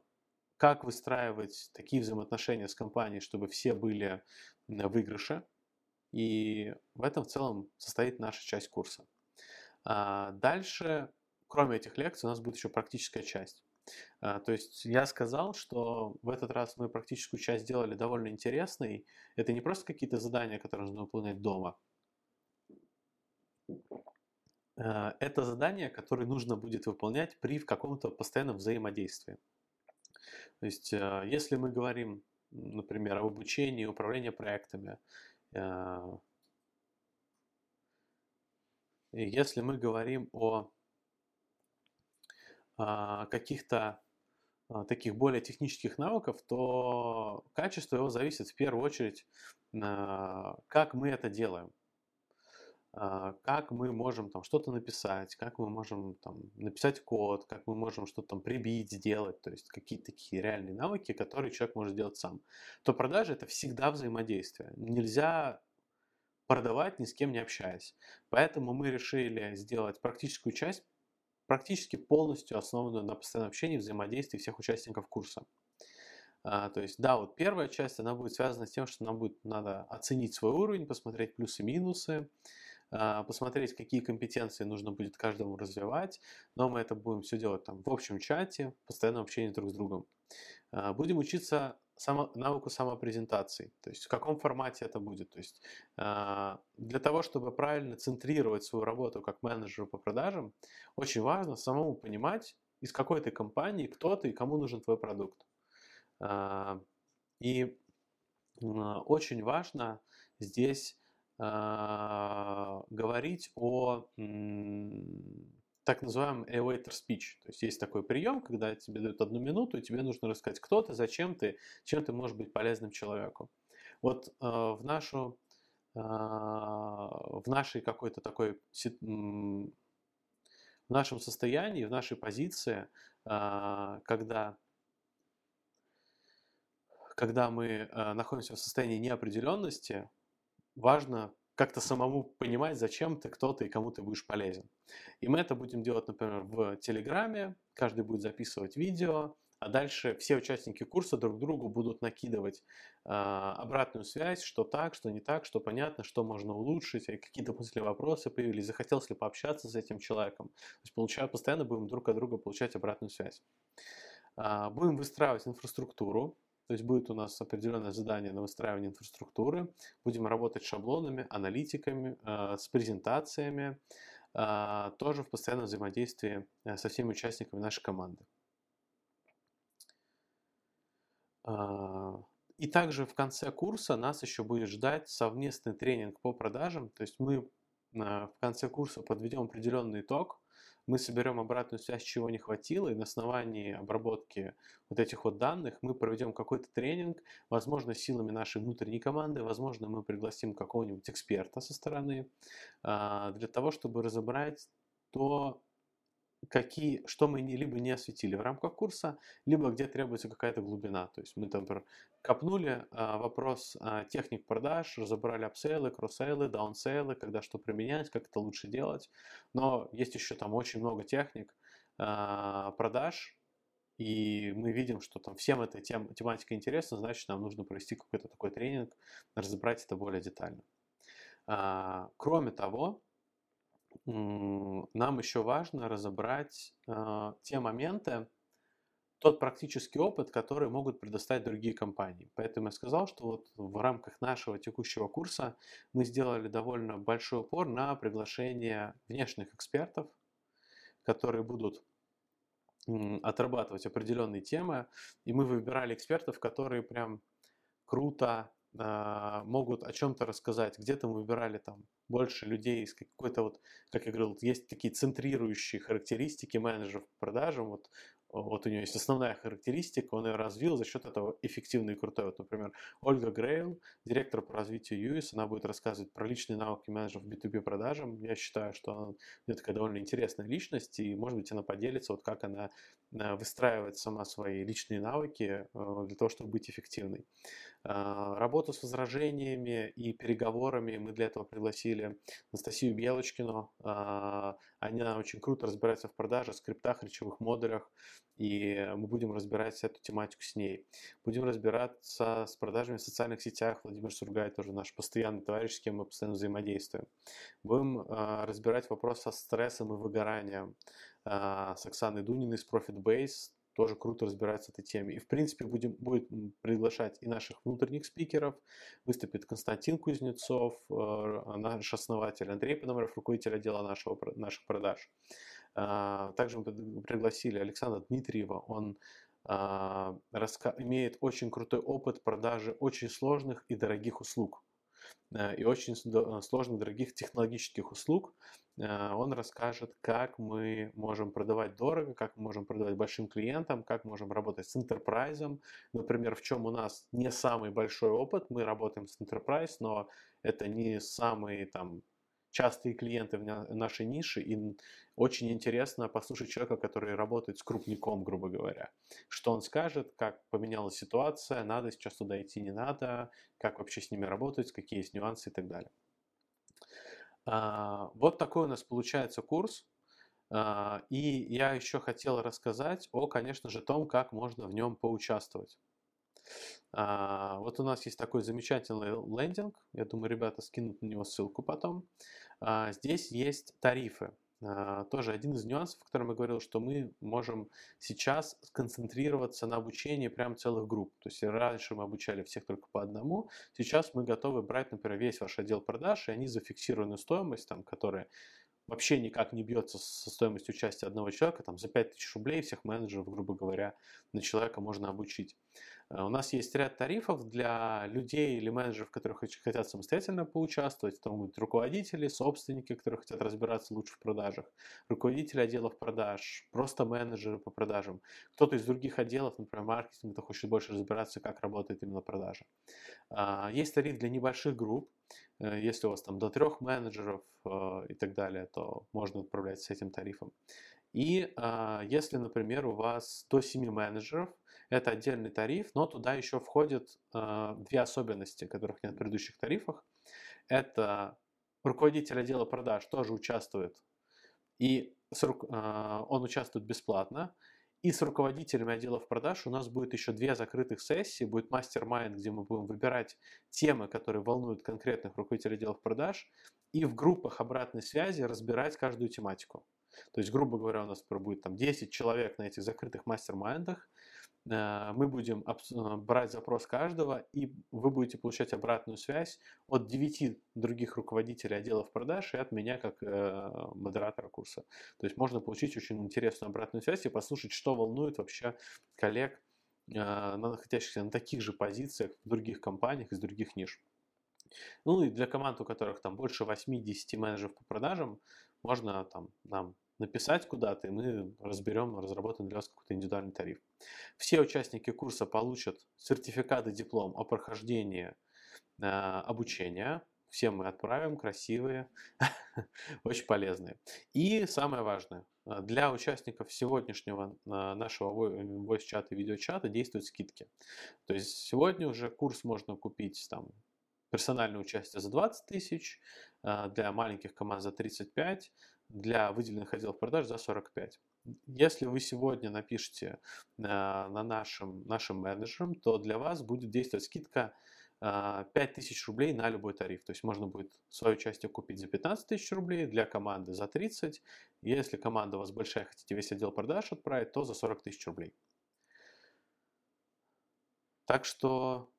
Speaker 1: как выстраивать такие взаимоотношения с компанией, чтобы все были в выигрыше, и в этом в целом состоит наша часть курса. А, дальше, кроме этих лекций, у нас будет еще практическая часть. А, то есть я сказал, что в этот раз мы практическую часть сделали довольно интересной. Это не просто какие-то задания, которые нужно выполнять дома. А, это задания, которые нужно будет выполнять при каком-то постоянном взаимодействии. То есть если мы говорим, например, об обучении, управлении проектами, Э, если мы говорим о а, каких-то а, таких более технических навыков, то качество его зависит в первую очередь, как мы это делаем. А, как мы можем там что-то написать, как мы можем там написать код, как мы можем что-то там прибить, сделать, то есть какие-то такие реальные навыки, которые человек может сделать сам. То продажа это всегда взаимодействие. Нельзя продавать ни с кем не общаясь. Поэтому мы решили сделать практическую часть, практически полностью основанную на постоянном общении, взаимодействии всех участников курса. А, то есть, да, вот первая часть, она будет связана с тем, что нам будет надо оценить свой уровень, посмотреть плюсы-минусы, а, посмотреть, какие компетенции нужно будет каждому развивать, но мы это будем все делать там в общем чате, постоянном общении друг с другом. А, будем учиться само, навыку самопрезентации, то есть в каком формате это будет. То есть а, для того, чтобы правильно центрировать свою работу как менеджеру по продажам, очень важно самому понимать, из какой ты компании, кто ты и кому нужен твой продукт. И очень важно здесь а, говорить о так называемом elevator speech. То есть есть такой прием, когда тебе дают одну минуту, и тебе нужно рассказать, кто ты, зачем ты, чем ты можешь быть полезным человеку. Вот э, в нашу э, в нашей какой-то такой в нашем состоянии, в нашей позиции, э, когда когда мы находимся в состоянии неопределенности, важно как-то самому понимать, зачем ты, кто ты и кому ты будешь полезен. И мы это будем делать, например, в Телеграме. Каждый будет записывать видео, а дальше все участники курса друг другу будут накидывать э, обратную связь, что так, что не так, что понятно, что можно улучшить, какие дополнительные вопросы появились, захотелось ли пообщаться с этим человеком. То есть получая, постоянно будем друг от друга получать обратную связь. Э, будем выстраивать инфраструктуру, то есть будет у нас определенное задание на выстраивание инфраструктуры. Будем работать шаблонами, аналитиками, э, с презентациями, э, тоже в постоянном взаимодействии э, со всеми участниками нашей команды. И также в конце курса нас еще будет ждать совместный тренинг по продажам. То есть мы в конце курса подведем определенный итог, мы соберем обратную связь, чего не хватило, и на основании обработки вот этих вот данных мы проведем какой-то тренинг, возможно, силами нашей внутренней команды, возможно, мы пригласим какого-нибудь эксперта со стороны, а, для того, чтобы разобрать то, какие, что мы либо не осветили в рамках курса, либо где требуется какая-то глубина. То есть мы там копнули а, вопрос а, техник продаж, разобрали upsell ы, cross-sell ы, downsell ы, когда что применять, как это лучше делать. Но есть еще там очень много техник а, продаж, и мы видим, что там всем эта тем, тематика интересна, значит, нам нужно провести какой-то такой тренинг, разобрать это более детально. А, кроме того, нам еще важно разобрать э, те моменты, тот практический опыт, который могут предоставить другие компании. Поэтому я сказал, что вот в рамках нашего текущего курса мы сделали довольно большой упор на приглашение внешних экспертов, которые будут отрабатывать определенные темы. И мы выбирали экспертов, которые прям круто а, могут о чем-то рассказать. Где-то мы выбирали там больше людей из какой-то вот, как я говорил, есть такие центрирующие характеристики менеджеров по продажам. Вот вот у нее есть основная характеристика, он ее развил за счет этого эффективный и крутой. Вот, например, Ольга Грейл, директор по развитию US, она будет рассказывать про личные навыки менеджеров B2B продажам. Я считаю, что она такая довольно интересная личность, и, может быть, она поделится, вот как она э, выстраивает сама свои личные навыки э, для того, чтобы быть эффективной. Э, работу с возражениями и переговорами мы для этого пригласили Анастасию Белочкину. Она очень круто разбирается в продаже, скриптах, речевых модулях и мы будем разбирать эту тематику с ней. Будем разбираться с продажами в социальных сетях. Владимир Сургай тоже наш постоянный товарищ, с кем мы постоянно взаимодействуем. Будем э, разбирать вопрос со стрессом и выгоранием с Оксаной Дуниной из Profit Base, тоже круто разбирается этой теме. И, в принципе, будем, будет приглашать и наших внутренних спикеров. Выступит Константин Кузнецов, э, наш основатель, Андрей Пономарев, руководитель отдела нашего, наших продаж. А, также мы пригласили Александра Дмитриева. Он а, имеет очень крутой опыт продажи очень сложных и дорогих услуг и очень сложных, дорогих технологических услуг. Э, он расскажет, как мы можем продавать дорого, как мы можем продавать большим клиентам, как можем работать с enterprise. Например, в чем у нас не самый большой опыт. Мы работаем с enterprise, но это не самый там частые клиенты в нашей нише, и очень интересно послушать человека, который работает с крупником, грубо говоря. Что он скажет, как поменялась ситуация, надо сейчас туда идти, не надо, как вообще с ними работать, какие есть нюансы и так далее. А, вот такой у нас получается курс. А, и я еще хотел рассказать о, конечно же, том, как можно в нем поучаствовать. А, вот у нас есть такой замечательный лендинг. Я думаю, ребята скинут на него ссылку потом. А, здесь есть тарифы. А, тоже один из нюансов, о котором я говорил, что мы можем сейчас сконцентрироваться на обучении прям целых групп. То есть раньше мы обучали всех только по одному, сейчас мы готовы брать, например, весь ваш отдел продаж, и они за фиксированную стоимость, там, которая вообще никак не бьется со стоимостью участия одного человека, там за 5000 рублей всех менеджеров, грубо говоря, на человека можно обучить. Э, у нас есть ряд тарифов для людей или менеджеров, которые хотят самостоятельно поучаствовать. Могут быть руководители, собственники, которые хотят разбираться лучше в продажах, руководители отделов продаж, просто менеджеры по продажам. Кто-то из других отделов, например, маркетинг, кто хочет больше разбираться, как работает именно продажа. А, есть тариф для небольших групп. Э, если у вас там до трех менеджеров э, и так далее, то можно отправлять с этим тарифом. И а, если, например, у вас до 7 менеджеров, это отдельный тариф, но туда еще входят э, две особенности, которых нет в предыдущих тарифах. Это руководитель отдела продаж тоже участвует, и э, он участвует бесплатно. И с руководителями отделов продаж у нас будет еще две закрытых сессии. Будет мастер-майнд, где мы будем выбирать темы, которые волнуют конкретных руководителей отделов продаж, и в группах обратной связи разбирать каждую тематику. То есть, грубо говоря, у нас будет там 10 человек на этих закрытых мастер-майндах, мы будем э, брать запрос каждого, и вы будете получать обратную связь от 9 других руководителей отделов продаж и от меня как э, модератора курса. То есть можно получить очень интересную обратную связь и послушать, что волнует вообще коллег, находящихся на таких же позициях в других компаниях из других ниш. Ну и для команд, у которых там больше 8-10 менеджеров по продажам, можно там нам написать куда-то, и мы разберем, разработаем для вас какой-то индивидуальный тариф. Все участники курса получат сертификат и диплом о прохождении э, обучения. Все мы отправим, красивые, <laughs> очень полезные. И самое важное, э, для участников сегодняшнего э, нашего voice-чата и видеочата действуют скидки. То есть сегодня уже курс можно купить там персональное участие за 20 тысяч, для маленьких команд за 35, для выделенных отделов продаж за 45. Если вы сегодня напишите на, на нашим, нашим менеджерам, то для вас будет действовать скидка 5000 а, рублей на любой тариф. То есть можно будет свое участие купить за 15 тысяч рублей, для команды за 30. Если команда у вас большая, хотите весь отдел продаж отправить, то за 40 тысяч рублей. Так что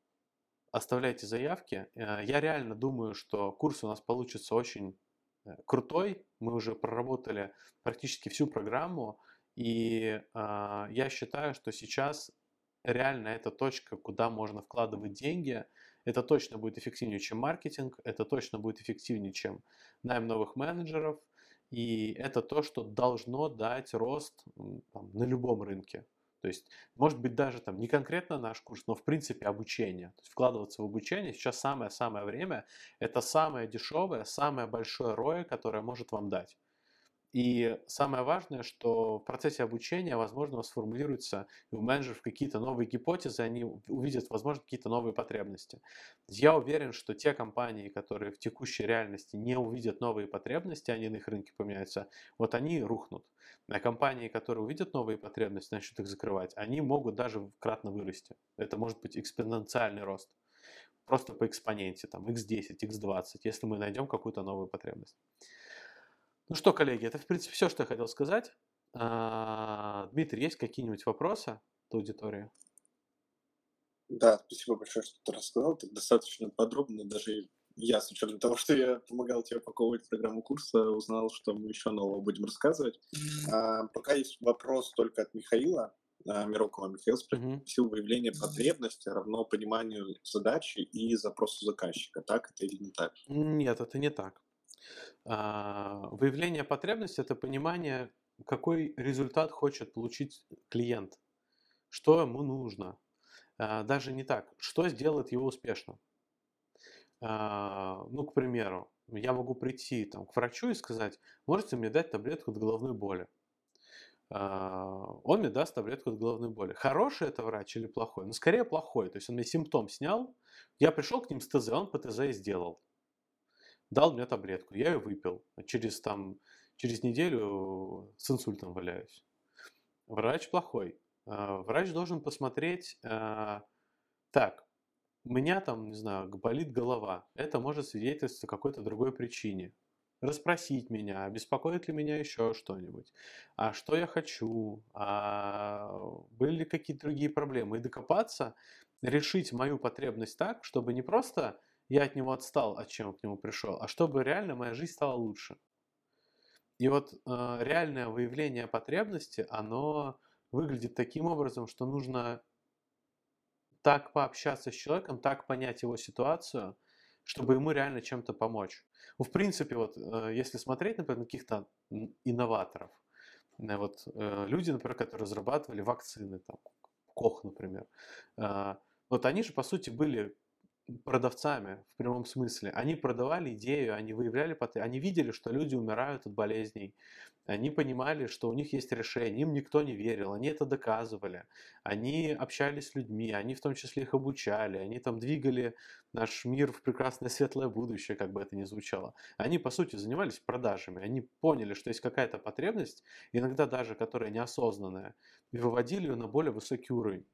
Speaker 1: оставляйте заявки. Э, я реально думаю, что курс у нас получится очень крутой. Мы уже проработали практически всю программу, и э, я считаю, что сейчас реально это точка, куда можно вкладывать деньги. Это точно будет эффективнее, чем маркетинг, это точно будет эффективнее, чем найм новых менеджеров, и это то, что должно дать рост там, на любом рынке. То есть, может быть, даже там не конкретно наш курс, но в принципе обучение. То есть вкладываться в обучение сейчас самое-самое время. Это самое дешевое, самое большое ROI, которое может вам дать. И самое важное, что в процессе обучения, возможно, сформулируются у менеджеров какие-то новые гипотезы, они увидят, возможно, какие-то новые потребности. Я уверен, что те компании, которые в текущей реальности не увидят новые потребности, они на их рынке поменяются, вот они рухнут. А компании, которые увидят новые потребности, начнут их закрывать, они могут даже кратно вырасти. Это может быть экспоненциальный рост. Просто по экспоненте, там, x10, x20, если мы найдем какую-то новую потребность. Ну что, коллеги, это в принципе все, что я хотел сказать. А, Дмитрий, есть какие-нибудь вопросы от аудитории?
Speaker 2: Да, спасибо большое, что ты рассказал. Так достаточно подробно. Даже я, с учетом того, что я помогал тебе упаковывать программу курса, узнал, что мы еще нового будем рассказывать. А, пока есть вопрос только от Михаила а, Мирокова. Михаил спросил, mm-hmm. выявление потребности равно пониманию задачи и запросу заказчика. Так это или не так?
Speaker 1: Нет, это не так. А, выявление потребности – это понимание, какой результат хочет получить клиент, что ему нужно. А, даже не так, что сделает его успешным. А, ну, к примеру, я могу прийти там, к врачу и сказать, можете мне дать таблетку от головной боли. Он мне даст таблетку от головной боли. Хороший это врач или плохой? Ну, скорее плохой. То есть он мне симптом снял, я пришел к ним с ТЗ, он по ТЗ и сделал дал мне таблетку, я ее выпил. Через, там, через неделю с инсультом валяюсь. Врач плохой. А, врач должен посмотреть, а, так, у меня там, не знаю, болит голова. Это может свидетельствовать о какой-то другой причине. Расспросить меня, беспокоит ли меня еще что-нибудь, а что я хочу, а были ли какие-то другие проблемы. И докопаться, решить мою потребность так, чтобы не просто я от него отстал, от чем к нему пришел, а чтобы реально моя жизнь стала лучше. И вот э, реальное выявление потребности, оно выглядит таким образом, что нужно так пообщаться с человеком, так понять его ситуацию, чтобы ему реально чем-то помочь. Ну, в принципе, вот э, если смотреть, например, на каких-то инноваторов, э, вот э, люди, например, которые разрабатывали вакцины, там, Кох, например, э, вот они же, по сути, были продавцами в прямом смысле. Они продавали идею, они выявляли, они видели, что люди умирают от болезней, они понимали, что у них есть решение, им никто не верил, они это доказывали, они общались с людьми, они в том числе их обучали, они там двигали наш мир в прекрасное светлое будущее, как бы это ни звучало. Они, по сути, занимались продажами, они поняли, что есть какая-то потребность, иногда даже которая неосознанная, и выводили ее на более высокий уровень.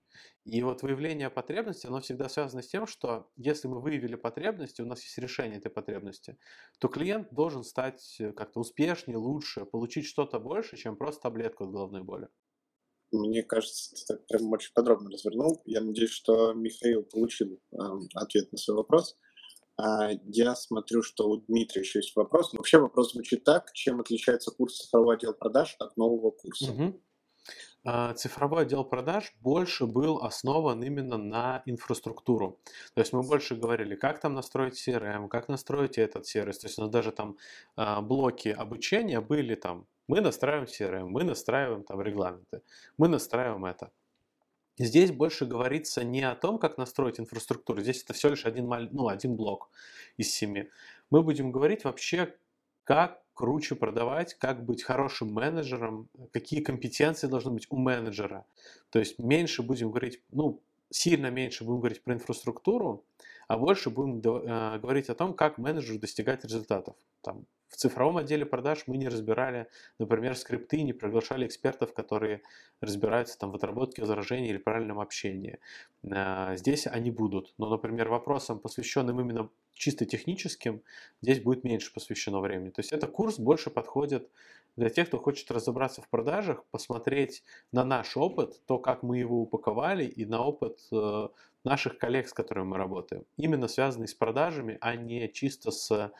Speaker 1: И вот выявление потребности, оно всегда связано с тем, что если мы выявили потребности, у нас есть решение этой потребности, то клиент должен стать э, как-то успешнее, лучше, получить что-то больше, чем просто таблетку от головной боли.
Speaker 2: Мне кажется, ты так прям очень подробно развернул. Я надеюсь, что Михаил получил э, ответ на свой вопрос. А я смотрю, что у Дмитрия еще есть вопрос. Но вообще вопрос звучит так, чем отличается курс цифровой отдел продаж от нового курса?
Speaker 1: Угу. А, цифровой отдел продаж больше был основан именно на инфраструктуру. То есть мы больше говорили, как там настроить CRM, как настроить этот сервис. То есть у нас даже там а, блоки обучения были там, мы настраиваем CRM, мы настраиваем там регламенты, мы настраиваем это. Здесь больше говорится не о том, как настроить инфраструктуру, здесь это всего лишь один, ну, один блок из семи. Мы будем говорить вообще, как круче продавать, как быть хорошим менеджером, какие компетенции должны быть у менеджера. То есть меньше будем говорить, ну, сильно меньше будем говорить про инфраструктуру, а больше будем э, говорить о том, как менеджеру достигать результатов. Там, в цифровом отделе продаж мы не разбирали, например, скрипты, не приглашали экспертов, которые разбираются там, в отработке возражений или правильном общении. Э, здесь они будут. Но, например, вопросам, посвященным именно чисто техническим, здесь будет меньше посвящено времени. То есть это курс больше подходит для тех, кто хочет разобраться в продажах, посмотреть на наш опыт, то, как мы его упаковали, и на опыт э, наших коллег, с которыми мы работаем. Именно связанный с продажами, а не чисто с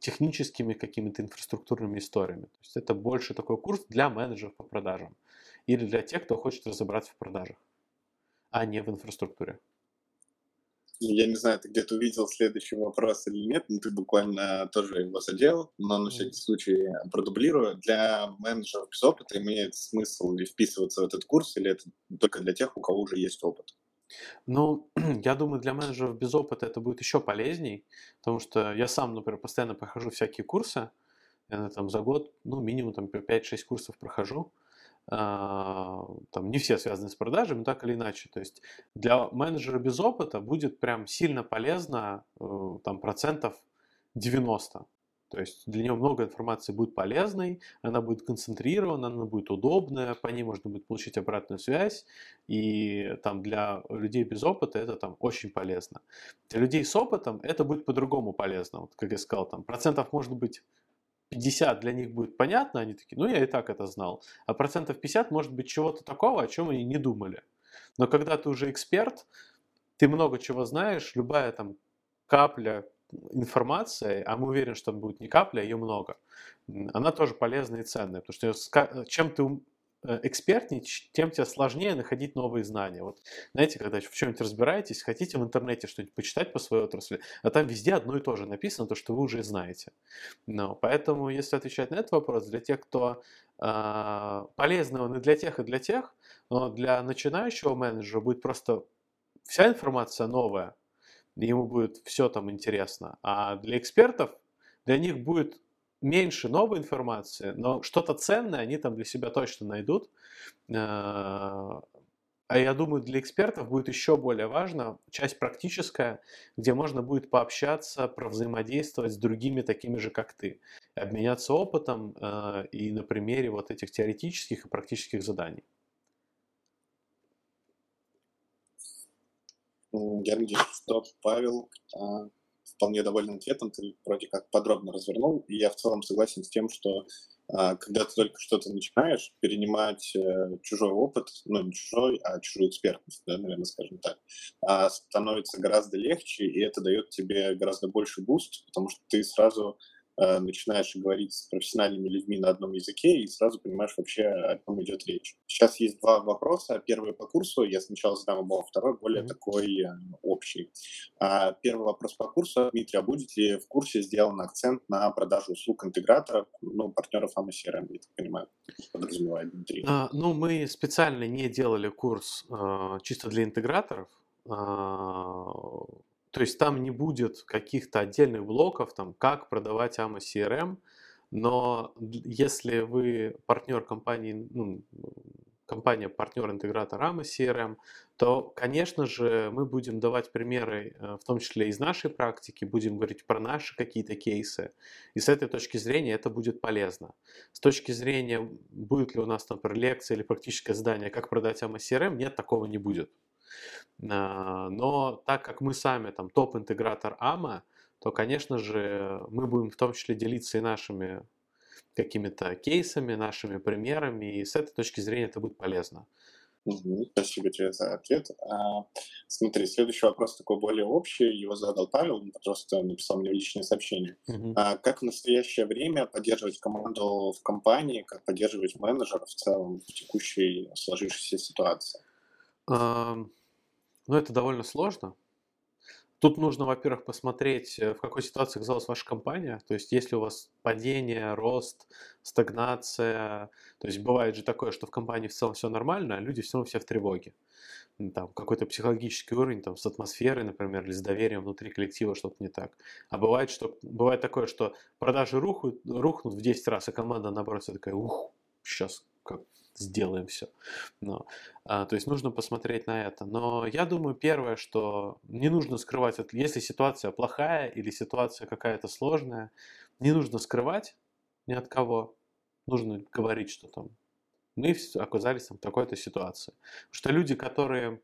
Speaker 1: техническими какими-то инфраструктурными историями. То есть это больше такой курс для менеджеров по продажам или для тех, кто хочет разобраться в продажах, а не в инфраструктуре.
Speaker 2: Я не знаю, ты где-то увидел следующий вопрос или нет, но ты буквально тоже его задел, но на всякий случай продублирую. Для менеджеров без опыта имеет смысл ли вписываться в этот курс, или это только для тех, у кого уже есть опыт?
Speaker 1: Ну, <clears throat> я думаю, для менеджеров без опыта это будет еще полезней, потому что я сам, например, постоянно прохожу всякие курсы, я там за год, ну, минимум там 5-6 курсов прохожу, а, там не все связаны с продажами, но так или иначе. То есть для менеджера без опыта будет прям сильно полезно э, там процентов 90. То есть для него много информации будет полезной, она будет концентрирована, она будет удобная, по ней можно будет получить обратную связь, и там для людей без опыта это там очень полезно. Для людей с опытом это будет по-другому полезно. Вот, как я сказал, там процентов может быть 50 для них будет понятно, они такие, ну я и так это знал. А процентов 50 может быть чего-то такого, о чем они не думали. Но когда ты уже эксперт, ты много чего знаешь, любая там капля информации, а мы уверены, что будет не капля, а ее много, она тоже полезная и ценная, потому что чем ты Э, экспертнее, тем тебе сложнее находить новые знания. Вот, знаете, когда в чем-нибудь разбираетесь, хотите в интернете что-нибудь почитать по своей отрасли, а там везде одно и то же написано, то, что вы уже знаете. Но, поэтому, если отвечать на этот вопрос, для тех, кто э, полезный он и для тех, и для тех, но для начинающего менеджера будет просто вся информация новая, ему будет все там интересно. А для экспертов, для них будет меньше новой информации, но что-то ценное они там для себя точно найдут. Э, а я думаю, для экспертов будет еще более важно часть практическая, где можно будет пообщаться, взаимодействовать с другими такими же, как ты, обменяться опытом э, и на примере вот этих теоретических и практических заданий.
Speaker 2: Надеюсь, что Павел а, вполне доволен ответом, ты вроде как подробно развернул, и я в целом согласен с тем, что а, когда ты только что-то начинаешь, перенимать э, чужой опыт, ну не чужой, а чужую экспертность, да, наверное, скажем так, а, становится гораздо легче, и это дает тебе гораздо больше boost, потому что ты сразу начинаешь говорить с профессиональными людьми на одном языке и сразу понимаешь вообще, о чем идет речь. Сейчас есть два вопроса. Первый по курсу, я сначала задам оба, второй более mm-hmm. такой э, общий. А, первый вопрос по курсу. Дмитрий, а будет ли в курсе сделан акцент на продажу услуг интеграторов, ну, партнеров AMA я так понимаю, подразумевает Дмитрий?
Speaker 1: А, ну, мы специально не делали курс а, чисто для интеграторов, а, то есть там не будет каких-то отдельных блоков, там, как продавать AMA CRM, но если вы партнер компании, ну, компания партнер-интегратор AMA CRM, то, конечно же, мы будем давать примеры, э, в том числе из нашей практики, будем говорить про наши какие-то кейсы. И с этой точки зрения это будет полезно. С точки зрения, будет ли у нас, например, лекция или практическое задание, как продать AMA CRM, нет, такого не будет. А, но так как мы сами там топ-интегратор AMA, то, конечно же, мы будем в том числе делиться и нашими какими-то кейсами, нашими примерами, и с этой точки зрения это будет полезно.
Speaker 2: Угу, спасибо тебе за ответ. А, смотри, следующий вопрос такой более общий. Его задал Павел, он просто написал мне личное сообщение. Угу. А, как в настоящее время поддерживать команду в компании, как поддерживать менеджера в целом в текущей сложившейся ситуации?
Speaker 1: А, ну, это довольно сложно, Тут нужно, во-первых, посмотреть, э, в какой ситуации оказалась ваша компания. То есть, если у вас падение, рост, стагнация. То есть, бывает же такое, что в компании в целом все нормально, а люди все равно все в тревоге. Там какой-то психологический уровень там, с атмосферой, например, или с доверием внутри коллектива что-то не так. А бывает, что, бывает такое, что продажи рухнут, рухнут в 10 раз, а команда, наоборот, такая, ух, сейчас как сделаем все. Но, а, то есть нужно посмотреть на это. Но я думаю, первое, что не нужно скрывать, если ситуация плохая или ситуация какая-то сложная, не нужно скрывать ни от кого. Нужно говорить, что там мы оказались там в такой-то ситуации. Что люди, которые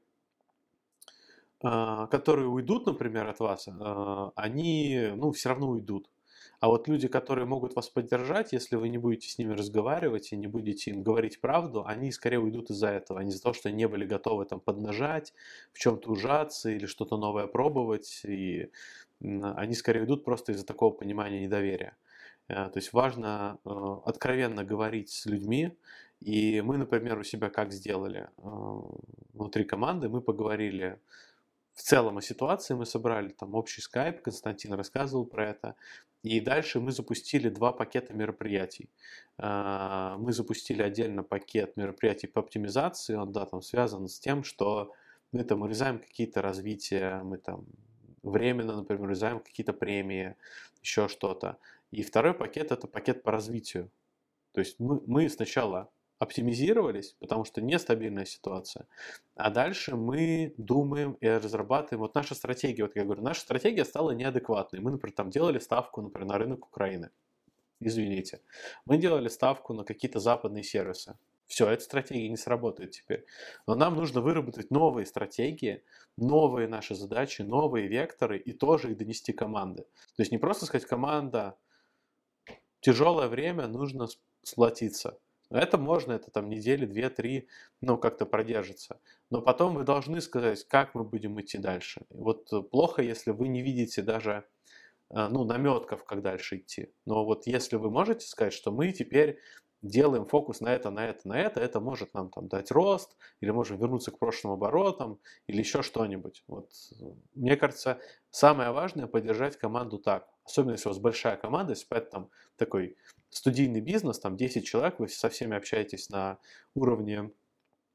Speaker 1: а, которые уйдут, например, от вас, а, они, ну, все равно уйдут. А вот люди, которые могут вас поддержать, если вы не будете с ними разговаривать и не будете им говорить правду, они скорее уйдут из-за этого, а не из-за того, что не были готовы там поднажать, в чем-то ужаться или что-то новое пробовать. И они скорее уйдут просто из-за такого понимания недоверия. Э, то есть важно э, откровенно говорить с людьми. И мы, например, у себя как сделали? Э, внутри команды мы поговорили в целом о ситуации мы собрали там общий скайп, Константин рассказывал про это. И дальше мы запустили два пакета мероприятий. А, мы запустили отдельно пакет мероприятий по оптимизации, он да, там связан с тем, что мы там урезаем какие-то развития, мы там временно, например, урезаем какие-то премии, еще что-то. И второй пакет это пакет по развитию. То есть мы, мы сначала оптимизировались, потому что нестабильная ситуация. А дальше мы думаем и разрабатываем. Вот наша стратегия, вот я говорю, наша стратегия стала неадекватной. Мы, например, там делали ставку, например, на рынок Украины. Извините. Мы делали ставку на какие-то западные сервисы. Все, эта стратегия не сработает теперь. Но нам нужно выработать новые стратегии, новые наши задачи, новые векторы и тоже их донести команды. То есть не просто сказать, команда, тяжелое время, нужно сплотиться. Это можно, это там недели, две, три, ну, как-то продержится. Но потом вы должны сказать, как мы будем идти дальше. Вот э, плохо, если вы не видите даже, э, ну, наметков, как дальше идти. Но вот если вы можете сказать, что мы теперь делаем фокус на это, на это, на это, это может нам там дать рост, или можем вернуться к прошлым оборотам, или еще что-нибудь. Вот. Э, мне кажется, самое важное поддержать команду так. Особенно если у вас большая команда, если это там такой студийный бизнес, там 10 человек, вы со всеми общаетесь на уровне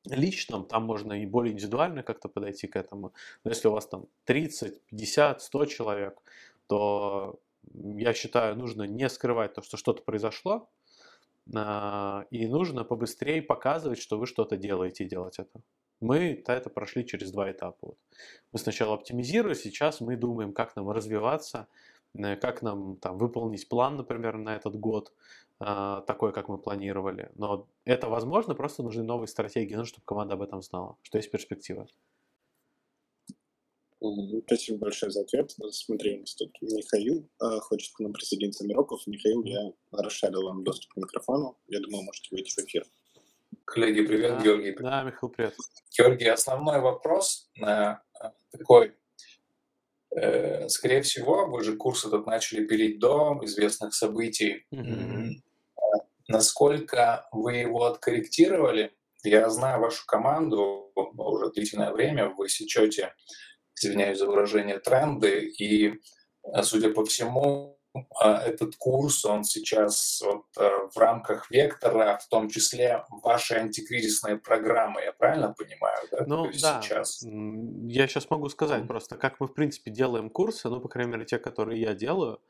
Speaker 1: личном, там можно и более индивидуально как-то подойти к этому. Но если у вас там 30, 50, 100 человек, то я считаю, нужно не скрывать то, что что-то произошло, а, и нужно побыстрее показывать, что вы что-то делаете и делать это. Мы это прошли через два этапа. Мы сначала оптимизировали, сейчас мы думаем, как нам развиваться, как нам там выполнить план, например, на этот год, а, такой, как мы планировали. Но это возможно, просто нужны новые стратегии, нужно, чтобы команда об этом знала, что есть перспектива.
Speaker 2: Спасибо большое за ответ. Смотри, у нас тут Михаил а, хочет к нам присоединиться Мироков. Михаил, я расшарил вам доступ к микрофону. Я думаю, можете выйти в эфир.
Speaker 3: Коллеги, привет,
Speaker 1: да,
Speaker 3: Георгий.
Speaker 1: Да, Михаил, привет.
Speaker 3: Георгий, основной вопрос на э, такой Э, скорее всего, вы же курс этот начали пилить до известных событий. Mm-hmm. Насколько вы его откорректировали? Я знаю вашу команду уже длительное время, вы сечете, извиняюсь за выражение, тренды, и, судя по всему, этот курс, он сейчас вот э, в рамках вектора, в том числе вашей антикризисной программы, я правильно понимаю? Да?
Speaker 1: Ну да, сейчас. я сейчас могу сказать mm. просто, как мы в принципе делаем курсы, ну, по крайней мере, те, которые я делаю,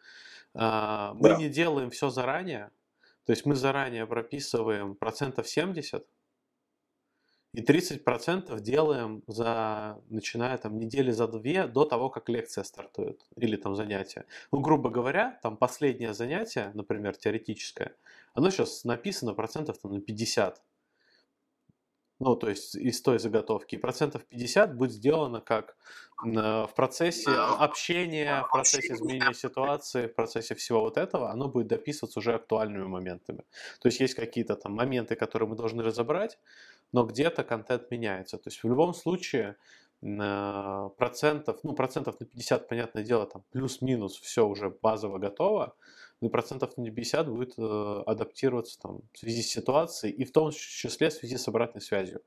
Speaker 1: а, мы да. не делаем все заранее, то есть мы заранее прописываем процентов 70, и 30% делаем за, начиная там недели за две до того, как лекция стартует или там занятие. Ну, грубо говоря, там последнее занятие, например, теоретическое, оно сейчас написано процентов там, на 50. Ну, то есть из той заготовки. И процентов 50 будет сделано как в процессе общения, в процессе изменения ситуации, в процессе всего вот этого, оно будет дописываться уже актуальными моментами. То есть есть какие-то там моменты, которые мы должны разобрать, но где-то контент меняется. То есть в любом случае процентов, ну процентов на 50, понятное дело, там плюс-минус все уже базово готово, но процентов на 50 будет э, адаптироваться там в связи с ситуацией и в том числе в связи с обратной связью.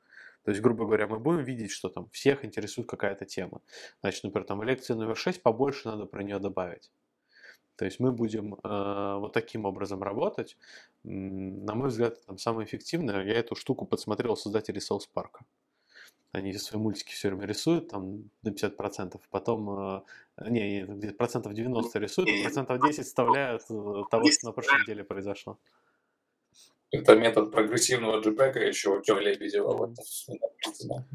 Speaker 1: То есть, грубо говоря, мы будем видеть, что там всех интересует какая-то тема. Значит, например, там лекция номер 6, побольше надо про нее добавить. То есть мы будем э, вот таким образом работать. На мой взгляд, там самое эффективное. Я эту штуку подсмотрел у создателей Соус Парка. Они свои мультики все время рисуют, там на 50%, потом, э, не, где процентов 90 рисуют, а процентов 10 вставляют э, того, что на прошлой неделе произошло.
Speaker 3: Это метод прогрессивного JPEG, еще у Тём Лебедева вот,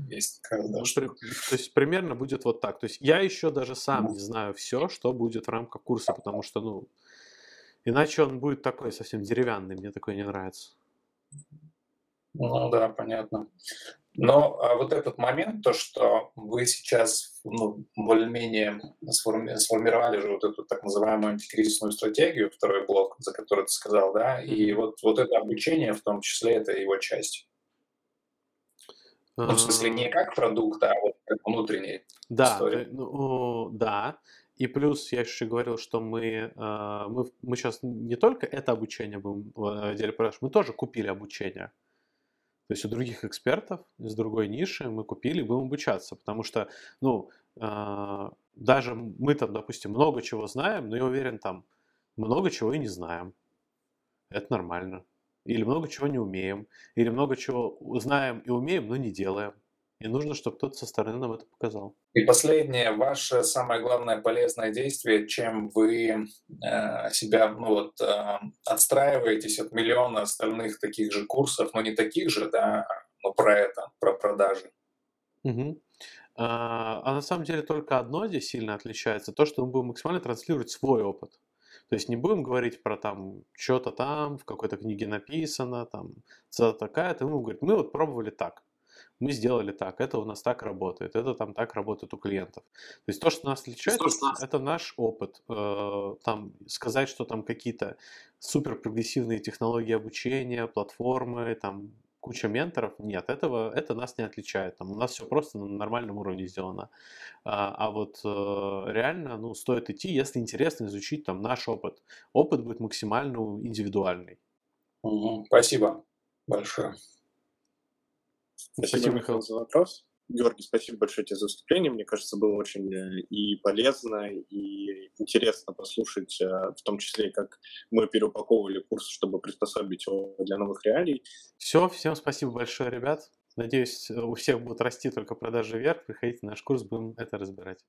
Speaker 1: есть. Как, да, что... То есть примерно будет вот так. То есть я еще даже сам не знаю все, что будет в рамках курса, потому что, ну, иначе он будет такой совсем деревянный, мне такой не нравится.
Speaker 3: Ну да, понятно. Но а вот этот момент, то, что вы сейчас ну, более-менее сформи- сформировали же вот эту так называемую антикризисную стратегию, второй блок, за который ты сказал, да, и вот, вот это обучение в том числе, это его часть. Ну, в смысле, не как продукт, а вот как внутренний
Speaker 1: да, история. Ну, да, и плюс я еще говорил, что мы, а, мы, мы сейчас не только это обучение будем э, делать, мы тоже купили обучение. То есть у других экспертов из другой ниши мы купили, будем обучаться, потому что, ну, э, даже мы там, допустим, много чего знаем, но я уверен, там много чего и не знаем. Это нормально. Или много чего не умеем, или много чего знаем и умеем, но не делаем. И нужно, чтобы кто-то со стороны нам это показал.
Speaker 3: И последнее, ваше самое главное полезное действие, чем вы э, себя ну, вот, э, отстраиваетесь от миллиона остальных таких же курсов, но не таких же, да, но про это, про продажи.
Speaker 1: Угу. А, а на самом деле только одно здесь сильно отличается, то, что мы будем максимально транслировать свой опыт. То есть не будем говорить про там что-то там в какой-то книге написано, там цена такая-то, мы будем говорить, мы вот пробовали так мы сделали так, это у нас так работает, это там так работает у клиентов. То есть то, что нас отличает, это, это наш опыт. Э, там сказать, что там какие-то супер прогрессивные технологии обучения, платформы, там куча менторов, нет, этого, это нас не отличает. Там, у нас все просто на нормальном уровне сделано. А, а вот э, реально, ну, стоит идти, если интересно изучить там наш опыт. Опыт будет максимально индивидуальный.
Speaker 3: Спасибо большое.
Speaker 2: Спасибо, спасибо Михаил, за вопрос. Георгий, спасибо большое тебе за выступление. Мне кажется, было очень э, и полезно, и интересно послушать, э, в том числе, как мы переупаковывали курс, чтобы приспособить его для новых реалий.
Speaker 1: Все, всем спасибо большое, ребят. Надеюсь, у всех будут расти только продажи вверх. Приходите на наш курс, будем это разбирать.